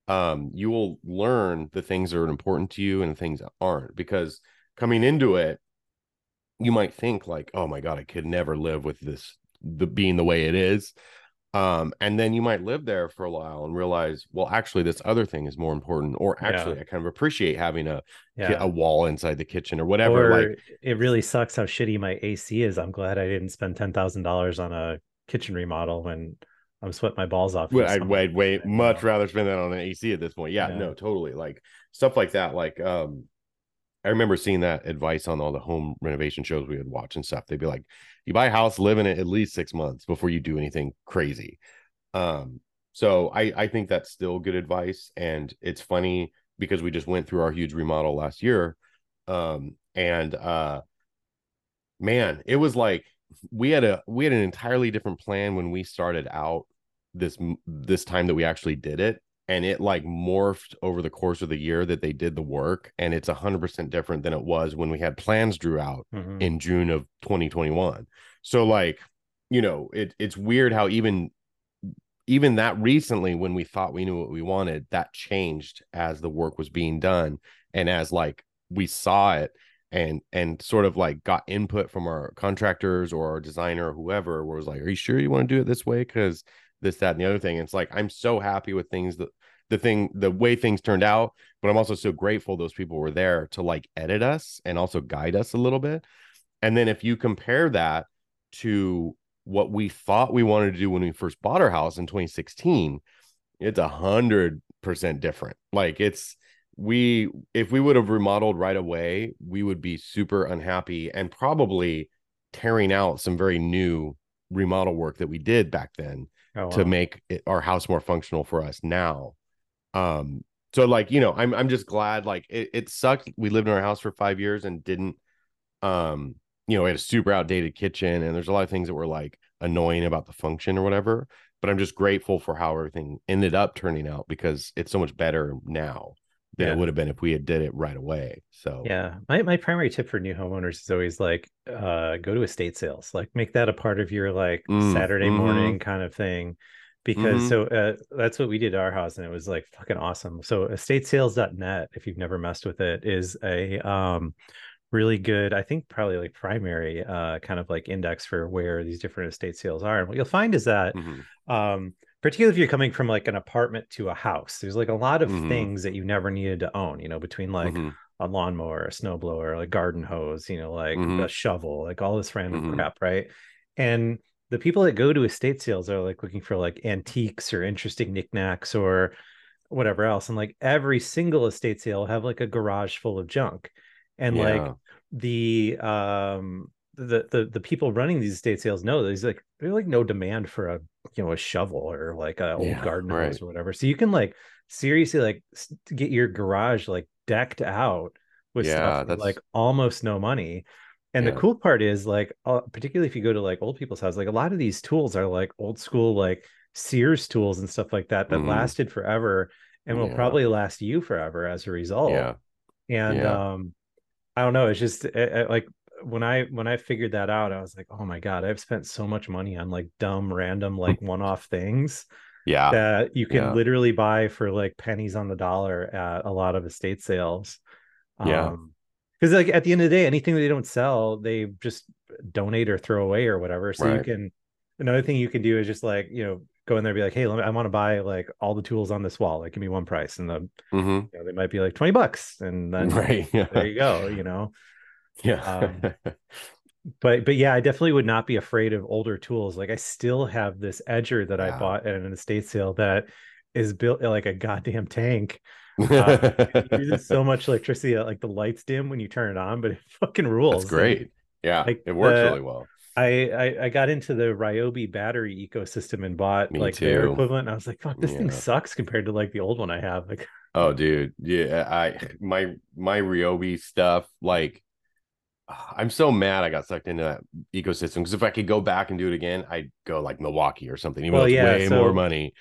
um you will learn the things that are important to you and the things that aren't because coming into it you might think like oh my god i could never live with this the being the way it is um and then you might live there for a while and realize well actually this other thing is more important or Yeah. actually i kind of appreciate having a Yeah. a wall inside the kitchen or whatever or like it really sucks how shitty my AC is. I'm glad I didn't spend ten thousand dollars on a kitchen remodel when I'm sweating my balls off. Well, I'd wait, much rather spend that on an AC at this point. Yeah, Yeah. no, totally. Like stuff like that. Like, um, I remember seeing that advice on all the home renovation shows we would watch and stuff. They'd be like, you buy a house, live in it at least six months before you do anything crazy. Um, so I, I think that's still good advice. And it's funny because we just went through our huge remodel last year. Um, and uh man, it was like we had a we had an entirely different plan when we started out this this time that we actually did it and it like morphed over the course of the year that they did the work and it's 100% different than it was when we had plans drew out Mhm. in June of 2021 so like you know it it's weird how even even that recently when we thought we knew what we wanted that changed as the work was being done and as like we saw it and and sort of like got input from our contractors or our designer or whoever where it was like are you sure you want to do it this way? Because this that and the other thing. And it's like i'm so happy with things that the thing the way things turned out but i'm also so grateful those people were there to like edit us and also guide us a little bit. And then if you compare that to what we thought we wanted to do when we first bought our house in 2016 it's a hundred percent different. Like it's we if we would have remodeled right away we would be super unhappy and probably tearing out some very new remodel work that we did back then Oh, to make it, our house more functional for us now um so like you know i'm i'm just glad like it, it sucked we lived in our house for five years and didn't um you know we had a super outdated kitchen and there's a lot of things that were like annoying about the function or whatever but i'm just grateful for how everything ended up turning out because it's so much better now than Yeah. it would have been if we had did it right away so Yeah, my my primary tip for new homeowners is always like uh go to estate sales. Like make that a part of your like Mm, Saturday mhm. morning kind of thing. Because Mhm. so uh, that's what we did at our house and it was like fucking awesome. So estatesales.net if you've never messed with it is a um really good I think probably like primary uh kind of like index for where these different estate sales are. And what you'll find is that Mhm. um particularly if you're coming from like an apartment to a house there's like a lot of Mhm. things that you never needed to own you know between like Mhm. a lawnmower, a snowblower, a garden hose, you know, like Mhm. a shovel, like all this random crap, right? And the people that go to estate sales are like looking for like antiques or interesting knickknacks or whatever else. And like every single estate sale have like a garage full of junk. And like the um the the the people running these estate sales know there's like there's like no demand for a you know a shovel or like a old Yeah, garden hose or whatever. So you can like seriously like get your garage like decked out with Yeah, stuff that's- like almost no money. And Yeah. the cool part is like uh, particularly if you go to like old people's houses, like a lot of these tools are like old school like Sears tools and stuff like that that Mhm. lasted forever and will Yeah. probably last you forever as a result yeah and Yeah. um i don't know it's just uh, uh, like when i when i figured that out i was like oh my god i've spent so much money on like dumb random like one-off things yeah that you can literally buy for like pennies on the dollar at a lot of estate sales Yeah. um because like at the end of the day anything they don't sell they just donate or throw away or whatever. So you can another thing you can do is just like you know go in there and be like hey let me, i want to buy like all the tools on this wall. Like give me one price. And the mm-hmm. you know, they might be like 20 bucks. And then right yeah. there you go you know? Yeah. Um, but but yeah i definitely would not be afraid of older tools. Like i still have this edger that i bought at an estate sale that is built like a goddamn tank uh, it uses so much electricity that like the lights dim when you turn it on but it fucking rules that's great. Yeah like it works the- really well. I, I i got into the ryobi battery ecosystem and bought Me like their equivalent and i was like fuck this thing sucks compared to like the old one i have. Like oh dude. Yeah i my my ryobi stuff like i'm so mad i got sucked into that ecosystem because if i could go back and do it again i'd go like milwaukee or something even Well, though it's yeah, way so- more money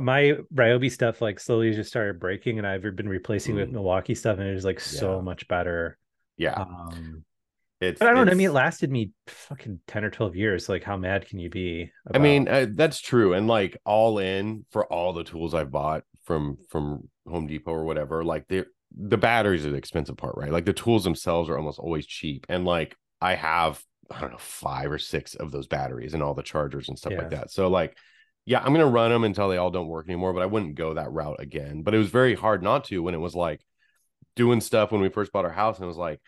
my Ryobi stuff like slowly just started breaking, and I've been replacing with Mm. Milwaukee stuff, and it is like so much better. yeah Um, it's but I don't know. I mean, it lasted me fucking ten or twelve years. Like, how mad can you be? I mean, uh, that's true. And like all in for all the tools I've bought from from Home Depot or whatever, like the the batteries are the expensive part, right? Like the tools themselves are almost always cheap. And like I have I don't know five or six of those batteries and all the chargers and stuff like that. So like yeah, I'm gonna run them until they all don't work anymore, but I wouldn't go that route again. But it was very hard not to when it was like doing stuff when we first bought our house and it was like,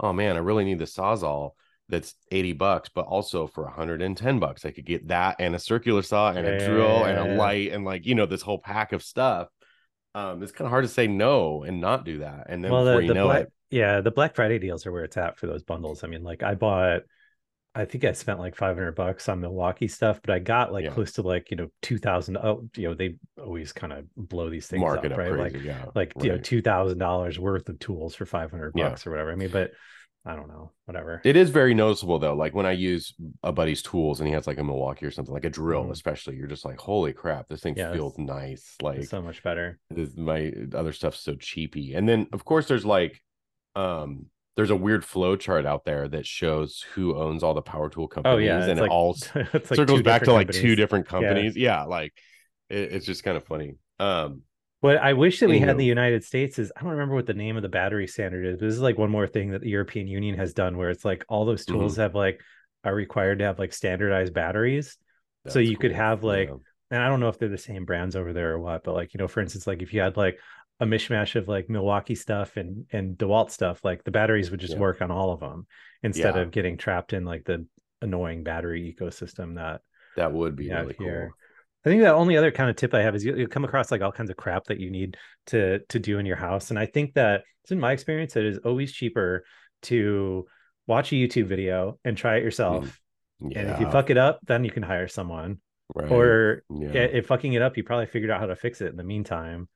oh man, I really need the sawzall that's 80 bucks, but also for 110 bucks, I could get that and a circular saw and a drill and a light and like, you know, this whole pack of stuff. Um, it's kind of hard to say no and not do that. And then well, before the, you know black, it, yeah, the Black Friday deals are where it's at for those bundles. I mean, like I bought, I think I spent like five hundred bucks on Milwaukee stuff, but I got like Yeah. close to like you know two thousand. Oh, you know they always kind of blow these things up, up right? crazy. Like yeah. like you know two thousand dollars worth of tools for five hundred Yeah. bucks or whatever. I mean, but I don't know, whatever. It is very noticeable though. Like when I use a buddy's tools and he has like a Milwaukee or something, like a drill, Mhm. especially, you're just like, holy crap, this thing feels nice. Like so much better. this, my other stuff's so cheapy. And then of course there's like um there's a weird flow chart out there that shows who owns all the power tool companies Oh yeah, and it's it all like circles back to different like two different companies. Yeah. like it, it's just kind of funny. Um, What I wish that we had in the United States is I don't remember what the name of the battery standard is. But this is like one more thing that the European Union has done where it's like all those Mm-hmm. tools have like are required to have like standardized batteries. So that's you could have, like, Yeah. And I don't know if they're the same brands over there or what, but like, you know, for instance, like if you had like a mishmash of like Milwaukee stuff and and DeWalt stuff, like the batteries would just Yeah. work on all of them instead Yeah. of getting trapped in like the annoying battery ecosystem that that would be really here. cool. I think the only other kind of tip I have is you, you come across like all kinds of crap that you need to to do in your house, and I think that it's in my experience it is always cheaper to watch a YouTube video and try it hmm. yourself. Yeah, And if you fuck it up, then you can hire someone. right. Or yeah, yeah. if fucking it up, you probably figured out how to fix it in the meantime.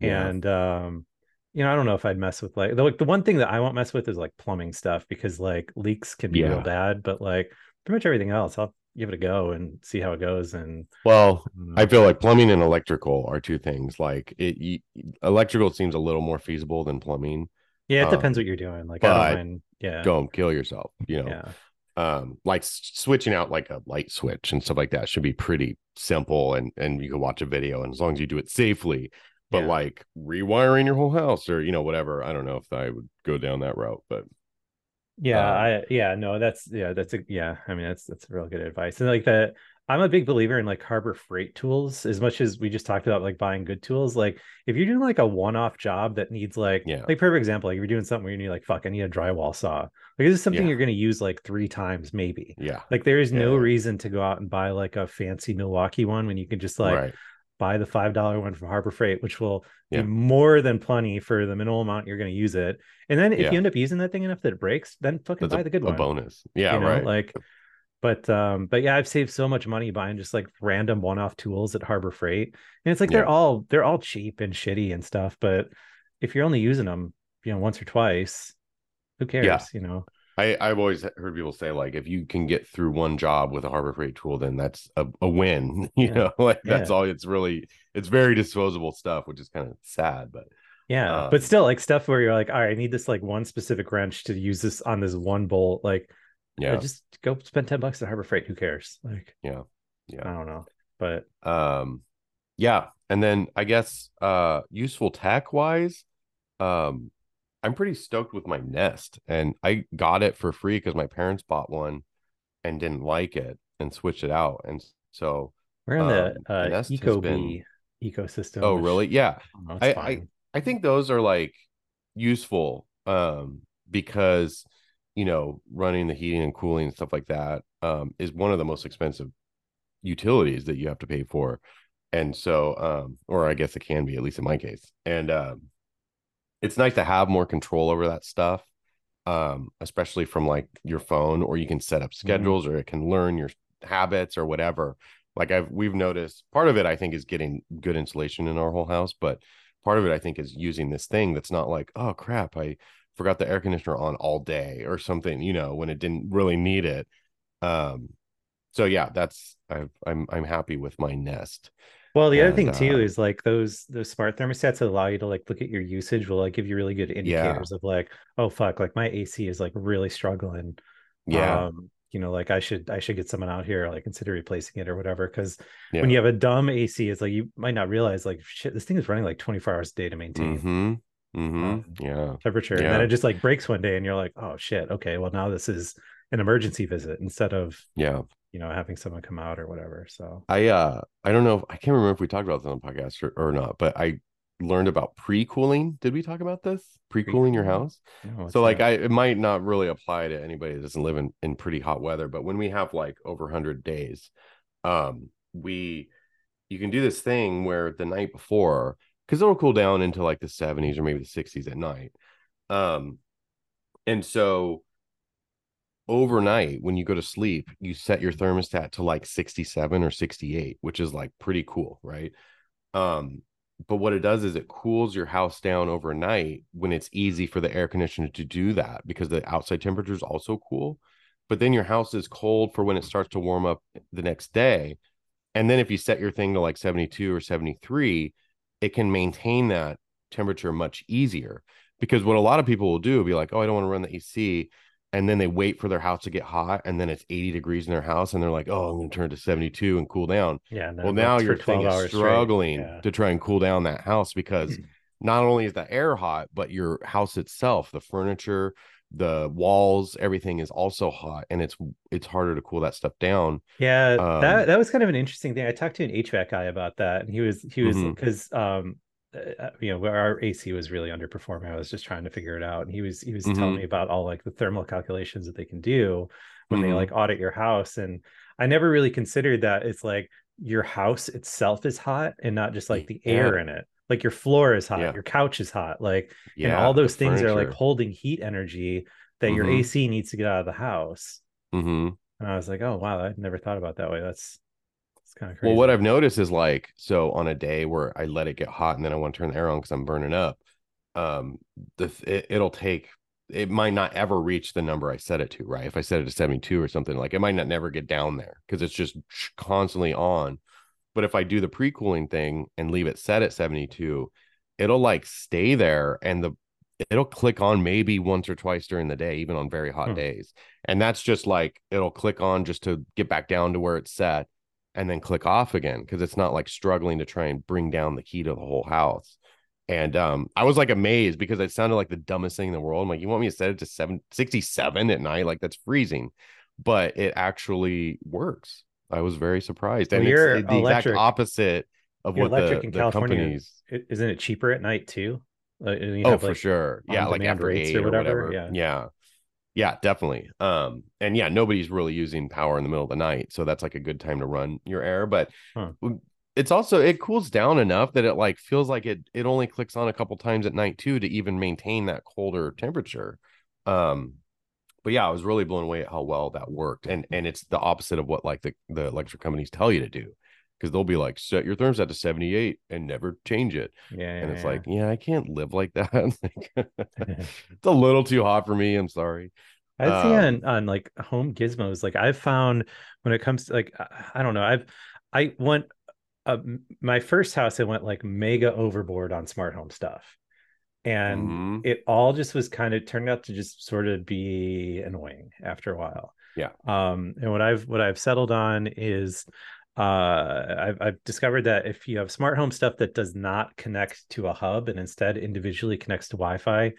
Yeah. And um, you know, I don't know if I'd mess with like the like the one thing that I won't mess with is like plumbing stuff because like leaks can be Yeah. real bad, but like pretty much everything else, I'll give it a go and see how it goes. And well, um, I feel like plumbing and electrical are two things. Like it, electrical seems a little more feasible than plumbing. yeah, it depends um, what you're doing. Like I don't mind. Yeah. Go and kill yourself. You know, Yeah. um, like switching out like a light switch and stuff like that should be pretty simple, and and you can watch a video, and as long as you do it safely. But Yeah. like rewiring your whole house or you know whatever, I don't know if I would go down that route, but Yeah, Um, I yeah, no, that's yeah, that's a yeah. I mean, that's that's real good advice. And like that, I'm a big believer in like Harbor Freight tools. As much as we just talked about like buying good tools, like if you're doing like a one-off job that needs like Yeah. like perfect example, like if you're doing something where you need like fuck, I need a drywall saw. Like this is something Yeah. you're gonna use like three times maybe. yeah, Like there is no reason to go out and buy like a fancy Milwaukee one when you can just like right, buy the five dollar one from Harbor Freight, which will Yeah. be more than plenty for the minimal amount you're going to use it. And then if Yeah. you end up using that thing enough that it breaks, then fucking that's buy a, the good a one. bonus. Yeah, you know? right. Like, but um, but yeah, I've saved so much money buying just like random one-off tools at Harbor Freight, and it's like they're all they're all cheap and shitty and stuff. But if you're only using them, you know, once or twice, who cares? You know. I, I've always heard people say like if you can get through one job with a Harbor Freight tool, then that's a, a win. You Yeah. know, like that's all. It's really it's very disposable stuff, which is kind of sad. But Yeah, Um, but still, like stuff where you're like, all right, I need this like one specific wrench to use this on this one bolt. Like, yeah, yeah, just go spend ten bucks at Harbor Freight. Who cares? Like, yeah, Yeah. I don't know, but Um, yeah, and then I guess uh, useful tech wise, um, I'm pretty stoked with my Nest, and I got it for free because my parents bought one and didn't like it and switched it out, and so we're in Um, the uh, Nest Ecobee been- ecosystem. oh really? Yeah, I don't know, it's I- I- I think those are like useful um because you know running the heating and cooling and stuff like that um is one of the most expensive utilities that you have to pay for and so um or I guess it can be at least in my case and um it's nice to have more control over that stuff um especially from like your phone or you can set up schedules or it can learn your habits or whatever. Like I've we've noticed part of it I think is getting good insulation in our whole house but part of it I think is using this thing that's not like oh crap I forgot the air conditioner on all day or something you know when it didn't really need it. Um so yeah that's I've, I'm I'm happy with my Nest Well, the other and, thing too uh, is like those those smart thermostats that allow you to like look at your usage will like give you really good indicators of like, oh fuck, like my AC is like really struggling. yeah. Um you know like i should i should get someone out here like consider replacing it or whatever because yeah. when you have a dumb ac it's like you might not realize like shit this thing is running like 24 hours a day to maintain. Mm-hmm. Mm-hmm. Um, yeah. temperature and then it just like breaks one day and you're like oh shit okay well now this is an emergency visit instead of yeah you know having someone come out or whatever so I uh I don't know if, I can't remember if we talked about this on the podcast or, or not, but I learned about pre-cooling. Did we talk about this? Pre-cooling your house? No, so like that? I it might not really apply to anybody that doesn't live in, in pretty hot weather, but when we have like over 100 days, um we you can do this thing where the night before because it'll cool down into like the 70s or maybe the 60s at night. Um and so overnight when you go to sleep you set your thermostat to like 67 or 68 which is like pretty cool right? Um but what it does is it cools your house down overnight when it's easy for the air conditioner to do that because the outside temperature is also cool but then your house is cold for when it starts to warm up the next day and then if you set your thing to like 72 or 73 it can maintain that temperature much easier because what a lot of people will do be like oh i don't want to run the ac and then they wait for their house to get hot and then it's 80 degrees in their house and they're like oh i'm going to turn it to 72 and cool down Yeah. well now you're 12 hours struggling Yeah. to try and cool down that house because not only is the air hot but your house itself the furniture the walls everything is also hot and it's it's harder to cool that stuff down Yeah, Um, that that was kind of an interesting thing. I talked to an HVAC guy about that, and he was he was because um uh, you know where our AC was really underperforming. I was just trying to figure it out, and he was he was telling Mhm. me about all like the thermal calculations that they can do when they Mhm. like audit your house, and I never really considered that it's like your house itself is hot and not just like the air Yeah. in it. Like your floor is hot, Yeah. your couch is hot, like and yeah all those things are like holding heat energy that your Mhm. AC needs to get out of the house. Mhm. And I was like, oh wow, I never thought about that way. That's kind of crazy. Well, what I've noticed is like, so on a day where I let it get hot and then I want to turn the air on because I'm burning up, um, the it, it'll take it might not ever reach the number I set it to, right? If I set it to 72 or something, like it might not never get down there because it's just constantly on. But if I do the pre-cooling thing and leave it set at 72, it'll like stay there and the it'll click on maybe once or twice during the day, even on very hot Hmm. days. And that's just like it'll click on just to get back down to where it's set and then click off again because it's not like struggling to try and bring down the heat of the whole house. And um, I was like amazed because it sounded like the dumbest thing in the world. I'm like, you want me to set it to seven, 67 at night? Like that's freezing, but it actually works. I was very surprised. Well, And it's the exact opposite of what electric the, in the California companies. isn't it cheaper at night too? Like, you Oh, for sure. Yeah, like after rates eight or or whatever, whatever. yeah. yeah, yeah, definitely. Um, and yeah, nobody's really using power in the middle of the night, so that's like a good time to run your air. But Huh. it's also it cools down enough that it like feels like it it only clicks on a couple times at night too to even maintain that colder temperature. Um, but yeah, I was really blown away at how well that worked, and and it's the opposite of what like the the electric companies tell you to do. Because they'll be like, set your thermostat to 78 and never change it Yeah, and it's yeah, like yeah i can't live like that Like, it's a little too hot for me i'm sorry see um, on on like home gizmos, like I've found when it comes to like I- I don't know, I've I went uh, my first house, I went like mega overboard on smart home stuff, and Mhm. it all just was kind of turned out to just sort of be annoying after a while. Yeah. Um, and what I've what I've settled on is uh I've, I've discovered that if you have smart home stuff that does not connect to a hub and instead individually connects to Wi-Fi,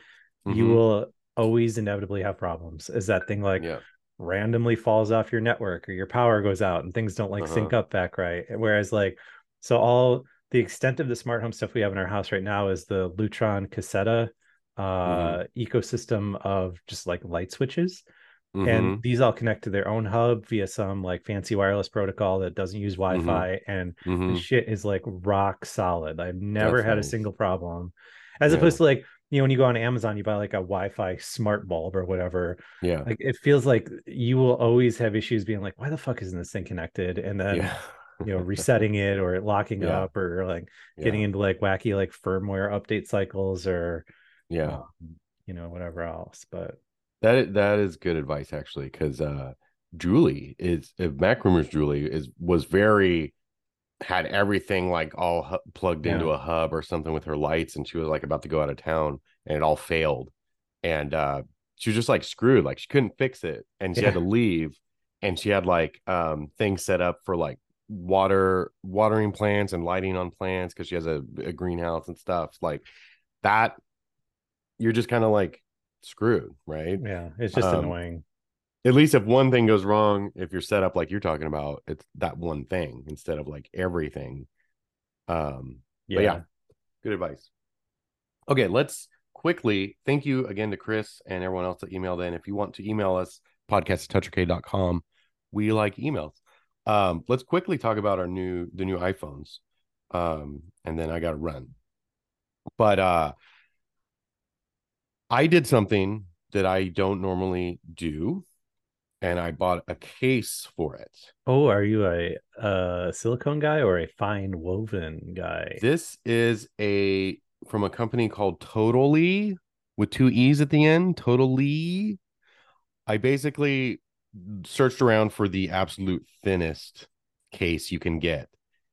you Mhm. will always inevitably have problems. Is that thing like yeah randomly falls off your network or your power goes out and things don't like Uh-huh. sync up back right? Whereas like so all the extent of the smart home stuff we have in our house right now is the Lutron Caseta uh Mm-hmm. ecosystem of just like light switches Mhm. and these all connect to their own hub via some like fancy wireless protocol that doesn't use Mm-hmm. Wi-Fi, and the Mhm. shit is like rock solid. I've never That's had a single problem, as Yeah. opposed to like you know when you go on Amazon, you buy like a Wi-Fi smart bulb or whatever. yeah Like it feels like you will always have issues being like, why the fuck isn't this thing connected? And then yeah you know resetting it or locking Yeah. up or like getting into like wacky like firmware update cycles or yeah um, you know whatever else. But that that is good advice actually because uh julie is if MacRumors julie is was very had everything like all hu- plugged into a hub or something with her lights and she was like about to go out of town and it all failed. And uh she was just like screwed like she couldn't fix it and she had to leave and she had like um things set up for like water watering plants and lighting on plants because she has a, a greenhouse and stuff like that you're just kind of like screwed right yeah, it's just Um, annoying. at least if one thing goes wrong, if you're set up like you're talking about, it's that one thing instead of like everything. Um, but yeah, good advice. Okay, let's quickly thank you again to Chris and everyone else that emailed in. If you want to email us, podcast at toucharcade.com. We like emails. Um, let's quickly talk about our new the new iPhones. Um, and then I gotta run. But uh I did something that I don't normally do, and I bought a case for it. Oh, are you a, a silicone guy or a fine woven guy? This is a from a company called Totallee with two E's at the end. Totally. I basically searched around for the absolute thinnest case you can get,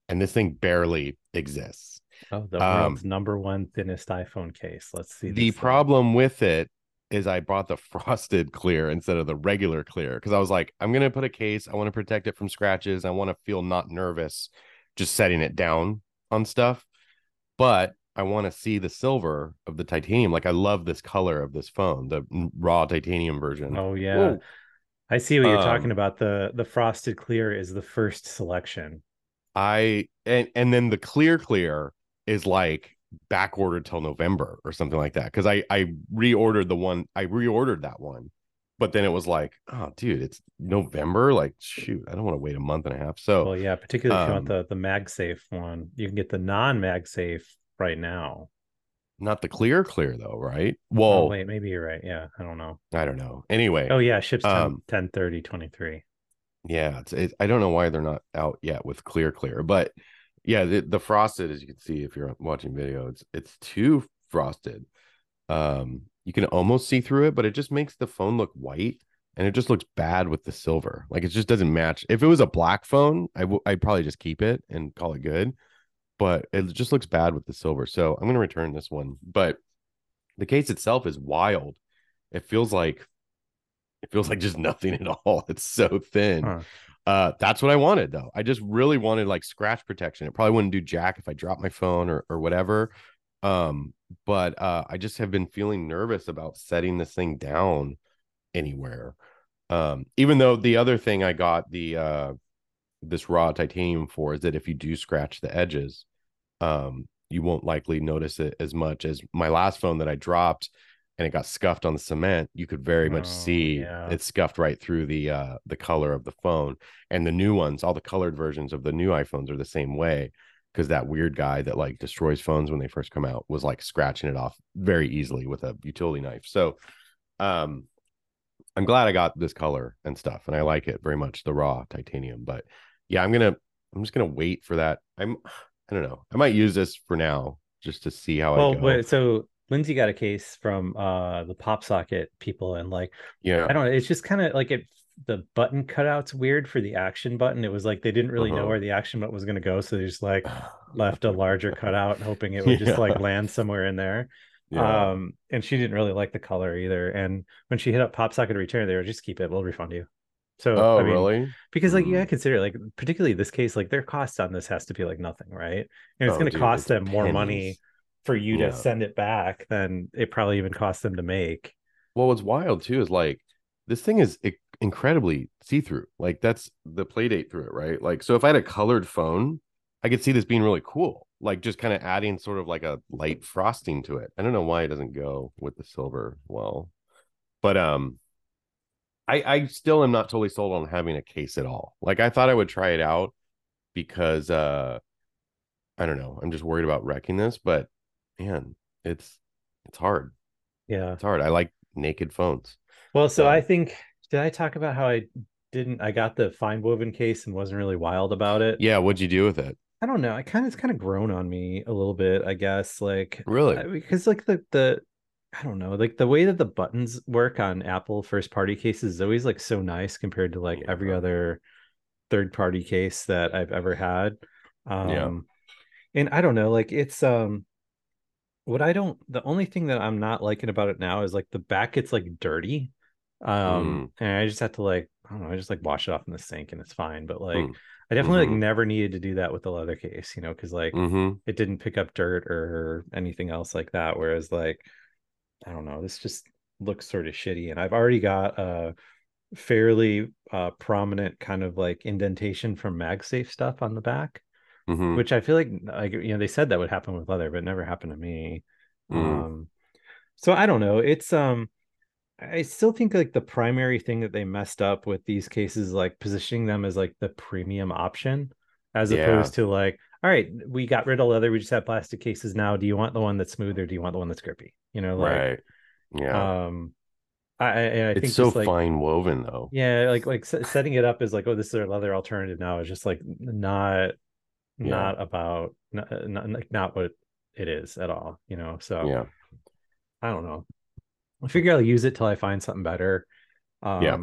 and this thing barely exists. Oh, the Um, world's number one thinnest iPhone case. Let's see. the thing. problem with it is I bought the frosted clear instead of the regular clear because I was like, I'm gonna put a case. I want to protect it from scratches. I want to feel not nervous just setting it down on stuff, but I want to see the silver of the titanium. Like I love this color of this phone, the raw titanium version. Oh yeah. Whoa. I see what you're um, talking about. The the frosted clear is the first selection. I and and then the clear clear is like back ordered till November or something like that. Cause I I reordered the one, I reordered that one, but then it was like, oh dude, it's November. Like, shoot, I don't want to wait a month and a half. So well, yeah, particularly if you want um, the the MagSafe one, you can get the non-MagSafe right now. Not the clear clear though, right? Oh, well, oh, wait, maybe you're right. Yeah, I don't know. I don't know. Anyway. Oh yeah, ships 10, um, 10 30 23. Yeah, it's, it, I don't know why they're not out yet with clear clear, but yeah, the, the frosted, as you can see if you're watching video, it's it's too frosted. Um, you can almost see through it, but it just makes the phone look white and it just looks bad with the silver. Like it just doesn't match. If it was a black phone, I w- I'd probably just keep it and call it good but it just looks bad with the silver. So I'm going to return this one. But the case itself is wild. It feels like it feels like just nothing at all. It's so thin. Huh. Uh, that's what I wanted though. I just really wanted like scratch protection. It probably wouldn't do jack if I dropped my phone or or whatever. Um, but uh, I just have been feeling nervous about setting this thing down anywhere. Um, even though the other thing I got the uh this raw titanium for is that if you do scratch the edges, um, you won't likely notice it as much as my last phone that I dropped and it got scuffed on the cement. You could very much oh, see yeah. it scuffed right through the uh, the color of the phone. And the new ones, all the colored versions of the new iPhones are the same way because that weird guy that like destroys phones when they first come out was like scratching it off very easily with a utility knife. So um I'm glad I got this color and stuff and I like it very much the raw titanium but yeah, I'm gonna I'm just gonna wait for that. I'm I don't know. I might use this for now just to see how well, I go. Wait, so Lindsay got a case from uh the pop socket people and like yeah, I don't know. It's just kind of like it the button cutout's weird for the action button. It was like they didn't really uh-huh. know where the action button was gonna go, so they just like left a larger cutout, hoping it would just like land somewhere in there. Yeah. Um, and she didn't really like the color either. And when she hit up pop socket return, they were just keep it, we'll refund you. So oh, I mean, really? Because like you gotta consider like particularly this case, like their cost on this has to be like nothing, right? And it's oh, gonna dude, cost them pennies. more money for you yeah. to send it back than it probably even cost them to make. Well, what's wild too is like this thing is incredibly see-through. Like that's the Playdate through it, right? Like so if I had a colored phone, I could see this being really cool. Like just kind of adding sort of like a light frosting to it. I don't know why it doesn't go with the silver well. But um I, I still am not totally sold on having a case at all. Like I thought I would try it out because uh I don't know. I'm just worried about wrecking this, but man, it's it's hard. Yeah. It's hard. I like naked phones. Well, so I think did I talk about how I didn't I got the fine woven case and wasn't really wild about it? Yeah, what'd you do with it? I don't know. I kind of it's kind of grown on me a little bit, I guess. Like really because like the the I don't know, like the way that the buttons work on Apple first party cases is always like so nice compared to like every other third party case that I've ever had. Um yeah. and I don't know, like it's um what I don't the only thing that I'm not liking about it now is like the back gets like dirty. Um mm. and I just have to like I don't know, I just like wash it off in the sink and it's fine. But like mm. I definitely mm-hmm. like never needed to do that with the leather case, you know, because like mm-hmm. it didn't pick up dirt or anything else like that. Whereas like I don't know. This just looks sort of shitty, and I've already got a fairly uh, prominent kind of like indentation from MagSafe stuff on the back, mm-hmm. which I feel like like you know they said that would happen with leather, but it never happened to me. Mm. Um, so I don't know. It's um, I still think like the primary thing that they messed up with these cases, like positioning them as like the premium option, as yeah. opposed to like all right, we got rid of leather. We just have plastic cases now. Do you want the one that's smooth or do you want the one that's grippy? You know, like, right? Yeah. Um, I, I, I it's so like, fine woven though. Yeah, like like setting it up as like, oh, this is our leather alternative now is just like not yeah. not about not, not not what it is at all. You know, so yeah, I don't know. I figure I'll use it till I find something better. Um, yeah.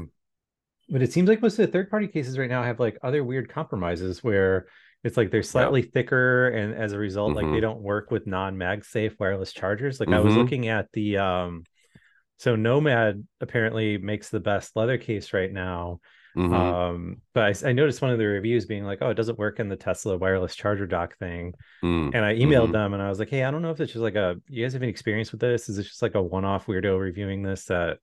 But it seems like most of the third party cases right now have like other weird compromises where it's like they're slightly thicker, and as a result, mm-hmm. like they mm-hmm. don't work with non-MagSafe wireless chargers. Like mm-hmm. I was mm-hmm. looking at the um so Nomad apparently makes the best leather case right now. Mhm. Um, but I, I noticed one of the reviews being like, "Oh, it doesn't work in the Tesla wireless charger dock thing." Mm. And I emailed Mhm. them and I was like, "Hey, I don't know if it's just like a. You guys have any experience with this? Is it just like a one-off weirdo reviewing this that,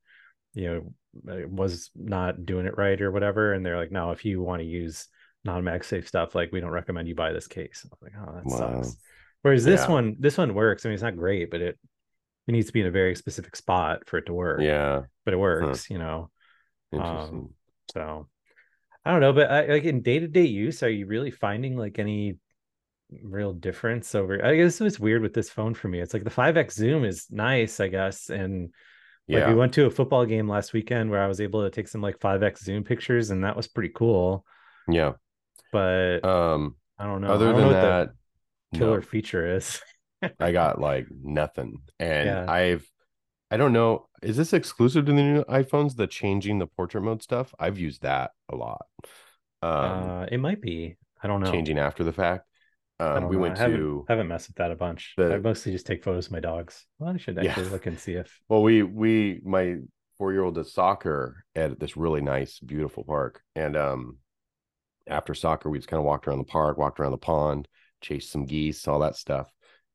you know, was not doing it right or whatever?" And they're like, "No, if you want to use non-MagSafe stuff, like we don't recommend you buy this case." I was like, "Oh, that Wow. sucks." Whereas this Yeah. one, this one works. I mean, it's not great, but it it needs to be in a very specific spot for it to work. Yeah. but it works. You know, Interesting. Um, so I don't know, but I, like in day to day use, are you really finding like any real difference over? I guess it's weird with this phone for me. It's like the 5x zoom is nice, I guess, and like yeah. we went to a football game last weekend where I was able to take some like 5x zoom pictures, and that was pretty cool. yeah. But Um. I don't know. Other don't than know what that, killer no. feature is. I got like nothing. And Yeah. I've I don't know, is this exclusive to the new iPhones, the changing the portrait mode stuff? I've used that a lot. Um uh, it might be. I don't know. changing after the fact. Um we know. went I haven't, to I haven't messed with that a bunch. the- I mostly just take photos of my dogs. Well, I should Yeah. actually look and see if well, we we my four year old does soccer at this really nice, beautiful park. And um after soccer, we just kind of walked around the park, walked around the pond, chased some geese, all that stuff.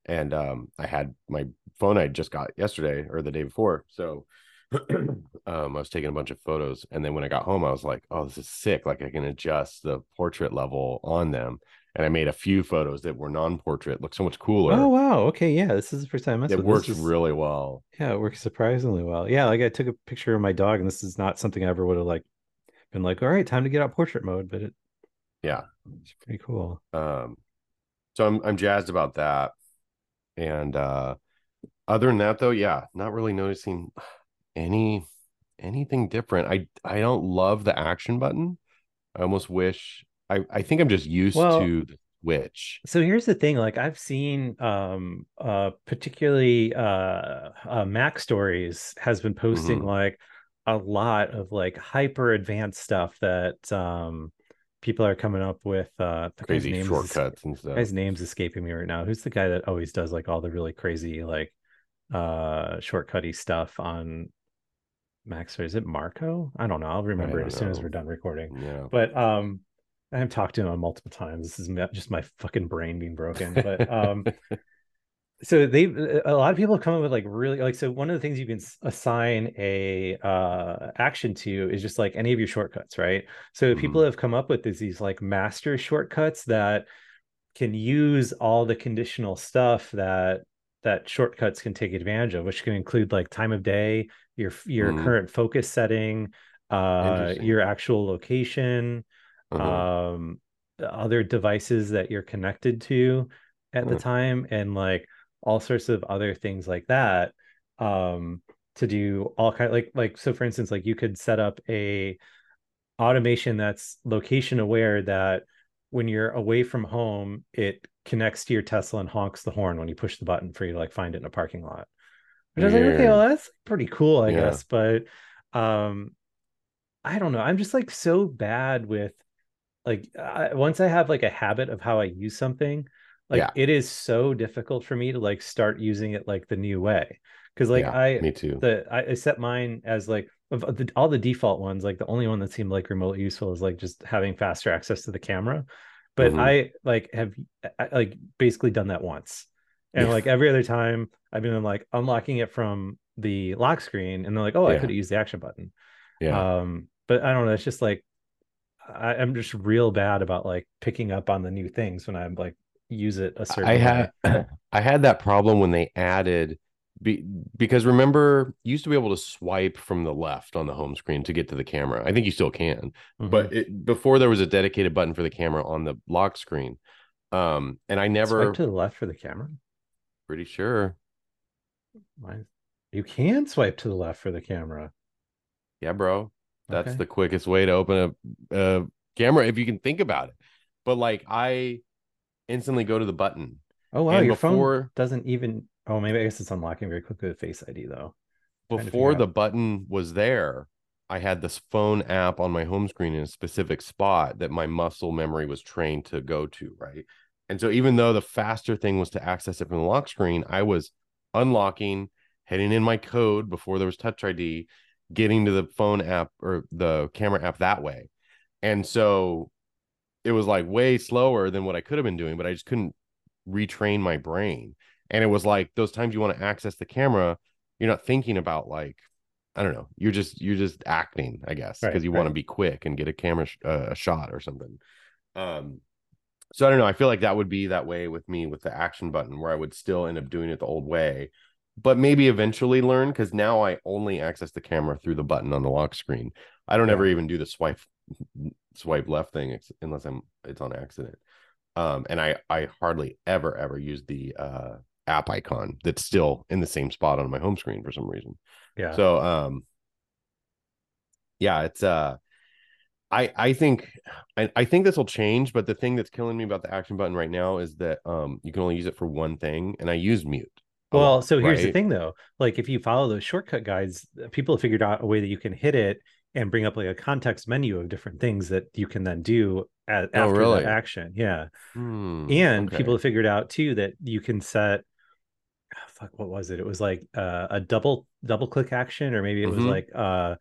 And um, I had my phone I just got yesterday or the day before. So um, I was taking a bunch of photos. And then when I got home, I was like, oh, this is sick. Like I can adjust the portrait level on them. And I made a few photos that were non portrait, look so much cooler. Oh wow. Okay, yeah. This is the first time it works. Is- really well. Yeah, it works surprisingly well. Yeah, like I took a picture of my dog, and this is not something I ever would have like been like, all right, time to get out portrait mode, but it Yeah. it's pretty cool. Um, so I'm I'm jazzed about that. And uh other than that though, yeah, not really noticing any anything different. I I don't love the action button. I almost wish I I think I'm just used Well- to the switch. So here's the thing, like I've seen um uh particularly uh, uh MacStories has been posting Mhm. like a lot of like hyper advanced stuff that um people are coming up with uh Crazy is- shortcuts and stuff. guy's name's escaping me right now. Who's the guy that always does like all the really crazy like uh shortcutty stuff on Max or is it Marco? I don't know. I'll remember it as soon as we're done recording. Yeah. But um I have talked to him multiple times. This is just my fucking brain being broken. But um so they a lot of people come up with like really like so one of the things you can assign a uh action to is just like any of your shortcuts right so people have come up with these, these like master shortcuts that can use all the conditional stuff that that shortcuts can take advantage of which can include like time of day your your Mhm. current focus setting uh your actual location Uh-huh. um other devices that you're connected to at the Hmm. time and like all sorts of other things like that um to do all kind like like so for instance like you could set up a automation that's location aware that when you're away from home it connects to your tesla and honks the horn when you push the button for you to like find it in a parking lot which i was like okay well that's pretty cool i Yeah. guess but um i don't know i'm just like so bad with like I, once i have like a habit of how i use something like Yeah. it is so difficult for me to like start using it like the new way because like Yeah, i me too. the I, I set mine as like of the, all the default ones like the only one that seemed like remotely useful is like just having faster access to the camera but Mhm. i like have I, like basically done that once and Yeah. like every other time i've been like unlocking it from the lock screen and they're like oh i could have used the action button yeah. um but i don't know it's just like I, i'm just real bad about like picking up on the new things when i'm like use it a certain I way. had I had that problem when they added be, because remember you used to be able to swipe from the left on the home screen to get to the camera. I think you still can, Mhm. but it, before there was a dedicated button for the camera on the lock screen. Um, and I never swipe to the left for the camera pretty sure. Why? you can swipe to the left for the camera Yeah, bro. That's Okay. the quickest way to open a, a camera if you can think about it. But like I instantly go to the button. oh wow and your phone doesn't even oh maybe i guess it's unlocking very quickly with face id though before the out. button was there, I had this phone app on my home screen in a specific spot that my muscle memory was trained to go to, right? And so even though the faster thing was to access it from the lock screen, I was unlocking hitting in my code before there was touch id getting to the phone app or the camera app that way and so it was like way slower than what i could have been doing but i just couldn't retrain my brain and it was like those times you want to access the camera you're not thinking about like I don't know. You're just you're just acting, I guess, because Right, you right. want to be quick and get a camera sh- uh, a shot or something. Um, so I don't know. I feel like that would be that way with me with the action button, where I would still end up doing it the old way, but maybe eventually learn because now I only access the camera through the button on the lock screen. I don't Yeah. ever even do the swipe swipe left thing unless I'm it's on accident. Um, and I I hardly ever ever use the uh app icon that's still in the same spot on my home screen for some reason. Yeah. So um yeah, it's uh I I think I, I think this will change, but the thing that's killing me about the action button right now is that um you can only use it for one thing and I use mute. Well, lot, so here's the thing though. Like if you follow those shortcut guides, people have figured out a way that you can hit it and bring up like a context menu of different things that you can then do at, Oh, after really? that action. Yeah. Hmm, and okay. people have figured out too that you can set ah, fuck what was it? It was like uh, a double double click action or maybe it was Mhm. like uh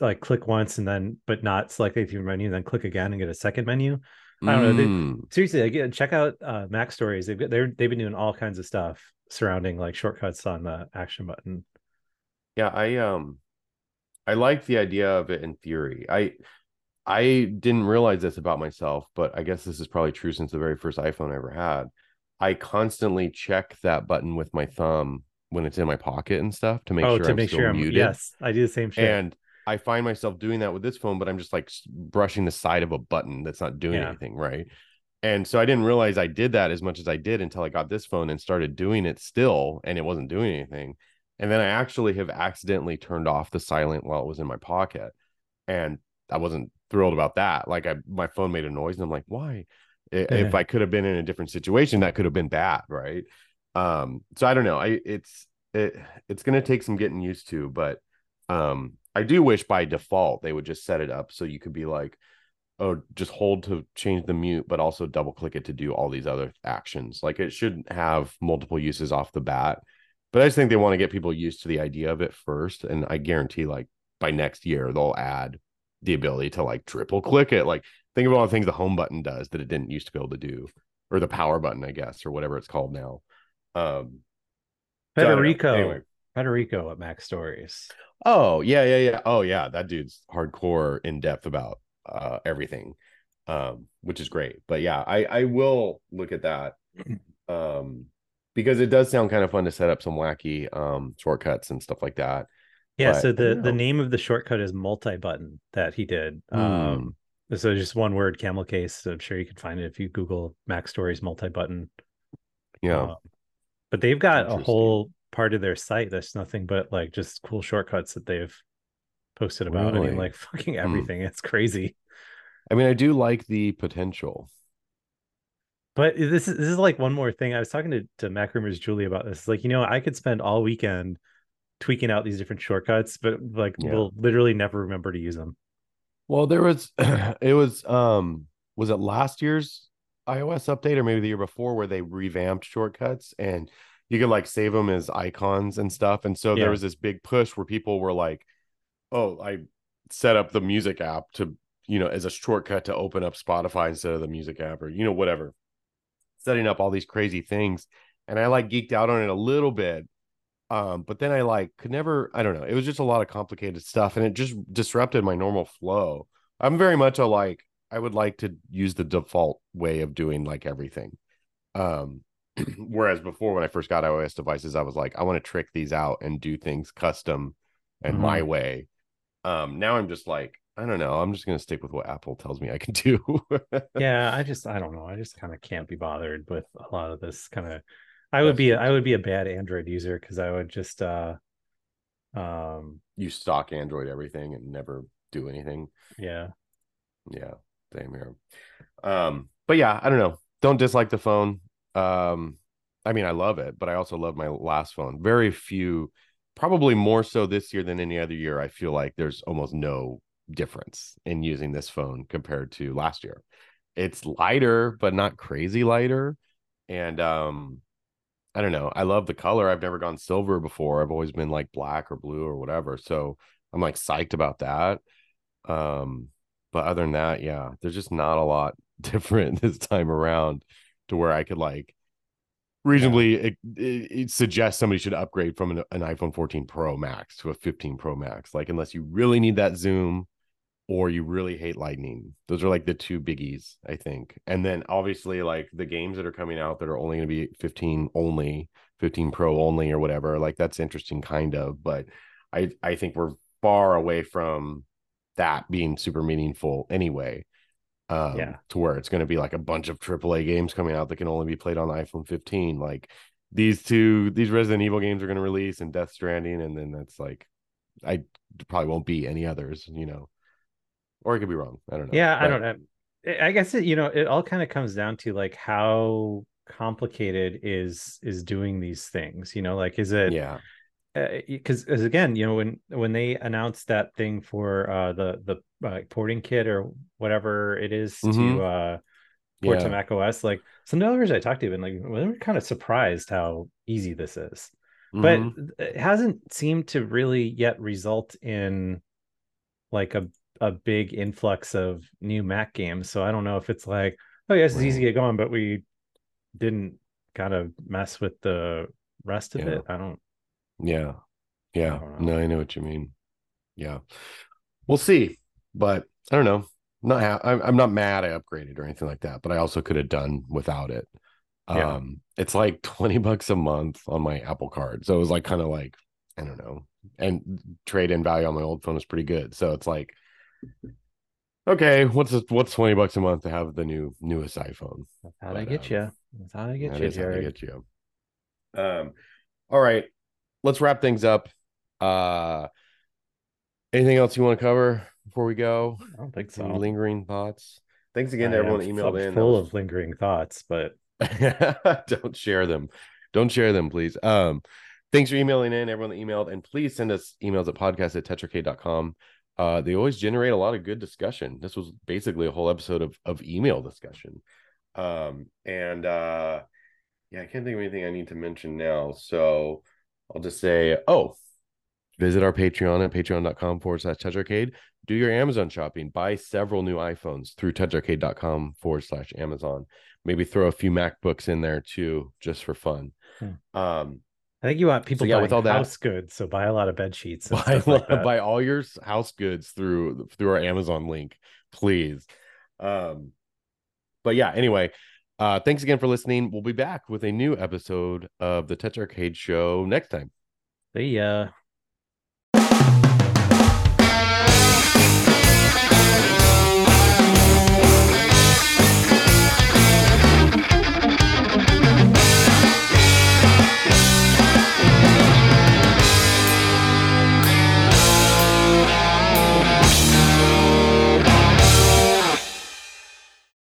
like click once and then but not select the menu and then click again and get a second menu. I don't know, they- Mm, seriously again check out uh MacStories they've got they're they've been doing all kinds of stuff surrounding like shortcuts on the action button yeah, I um I like the idea of it in theory. I I didn't realize this about myself, but I guess this is probably true since the very first iPhone I ever had. I constantly check that button with my thumb when it's in my pocket and stuff to make oh sure to I'm make sure i'm muted. yes i do the same shit And I find myself doing that with this phone, but I'm just like brushing the side of a button that's not doing Yeah. anything, right? And so I didn't realize I did that as much as I did until I got this phone and started doing it still, and it wasn't doing anything. And then I actually have accidentally turned off the silent while it was in my pocket, and I wasn't thrilled about that. Like I, my phone made a noise, and I'm like, why? I- If I could have been in a different situation, that could have been bad, right? Um, so I don't know. I it's it it's gonna take some getting used to, but um I do wish by default they would just set it up so you could be like, oh, just hold to change the mute, but also double click it to do all these other actions. Like it should have multiple uses off the bat. But I just think they want to get people used to the idea of it first. And I guarantee like by next year they'll add the ability to like triple click it. Like think of all the things the home button does that it didn't used to be able to do, or the power button, I guess, or whatever it's called now. Um so federico Anyway. federico at MacStories Oh yeah, yeah, yeah. Oh yeah, that dude's hardcore in depth about uh everything, um, which is great. But yeah, I I will look at that, um, because it does sound kind of fun to set up some wacky um shortcuts and stuff like that. yeah But so the don't the name of the shortcut is MultiButton that he did Hmm. um so just one word camel case so i'm sure you can find it if you google mac stories MultiButton Yeah, Uh, but they've got a whole part of their site that's nothing but like just cool shortcuts that they've posted about. I mean, like fucking Hmm. everything. It's crazy. I mean, I do like the potential. But this is this is like one more thing. I was talking to, to MacRumors Julie about this. Like, you know, I could spend all weekend tweaking out these different shortcuts, but like Yeah. we'll literally never remember to use them. Well, there was it was um was it last year's iOS update or maybe the year before where they revamped shortcuts and you could like save them as icons and stuff. And so Yeah. there was this big push where people were like, "Oh, I set up the music app to, you know, as a shortcut to open up Spotify instead of the music app or you know whatever." Setting up all these crazy things and I like geeked out on it a little bit. Um, but then I like could never, I don't know, it was just a lot of complicated stuff and it just disrupted my normal flow. I'm very much a like, I would like to use the default way of doing like everything. Um, whereas before when I first got iOS devices, I was like, I want to trick these out and do things custom and my way. Um, now I'm just like, I don't know, I'm just gonna stick with what Apple tells me I can do. Yeah, I just I don't know. I just kind of can't be bothered with a lot of this kind of I would be I would be a bad Android user because I would just uh um you stock Android everything and never do anything. yeah. Yeah, same here. Um, but yeah, I don't know. Don't dislike the phone. Um, I mean, I love it, but I also love my last phone. Very few, probably more so this year than any other year. I feel like there's almost no difference in using this phone compared to last year. It's lighter, but not crazy lighter. And um, I don't know. I love the color. I've never gone silver before. I've always been like black or blue or whatever. So I'm like psyched about that. Um, but other than that, yeah, there's just not a lot different this time around to where I could like reasonably it, it, it suggest somebody should upgrade from an, an iPhone 14 Pro Max to a 15 Pro Max. Like unless you really need that zoom or you really hate lightning. Those are like the two biggies, I think. And then obviously like the games that are coming out that are only going to be 15 only, 15 Pro only or whatever, like that's interesting kind of, but I I think we're far away from that being super meaningful anyway. Um, Yeah. to where it's going to be like a bunch of AAA games coming out that can only be played on iPhone 15. Like these two, these Resident Evil games are going to release and Death Stranding, and then that's like, I probably won't be any others, you know, or I could be wrong. I don't know. Yeah, I don't know. I- guess it, you know, it all kind of comes down to like how complicated is is doing these things. You know, like is it Yeah, because as again, you know, when when they announced that thing for uh the the uh, porting kit or whatever it is Mhm. to uh port to yeah, Mac OS, like some developers I talked to, have been like, well, they were kind of surprised how easy this is. but Mhm. it hasn't seemed to really yet result in like a a big influx of new Mac games. So I don't know if it's like, oh yes, it's easy to get going, but we didn't kind of mess with the rest of Yeah. it. I don't. yeah, yeah. don't. No, I know what you mean. Yeah, we'll see, but I don't know. Not ha- I'm I'm not mad I upgraded or anything like that, but I also could have done without it. Yeah. Um, it's like 20 bucks a month on my Apple card. So it was like kind of like, I don't know. And trade in value on my old phone is pretty good. So it's like, okay, what's what's 20 bucks a month to have the new newest iPhone? That's how they get um, you. That's how they get That you, is how they get you. Um, all right, let's wrap things up. Uh anything else you want to cover before we go? I don't think so. Any lingering thoughts? Thanks again to everyone emailed in. Full was- of lingering thoughts, but don't share them don't share them please um thanks for emailing in everyone that emailed and please send us emails at podcast at toucharcade.com uh they always generate a lot of good discussion. This was basically a whole episode of of email discussion. Um and uh yeah i can't think of anything i need to mention now so i'll just say oh visit our patreon at patreon.com forward slash toucharcade do your amazon shopping. Buy several new iphones through toucharcade.com forward slash amazon. Maybe throw a few macbooks in there too just for fun. Hmm. um I think you want people yeah, buying with all that- house goods, so buy a lot of bed sheets. And buy, like buy all your house goods through through our amazon link please um but yeah anyway uh thanks again for listening we'll be back with a new episode of the Touch TouchArcade show next time See ya.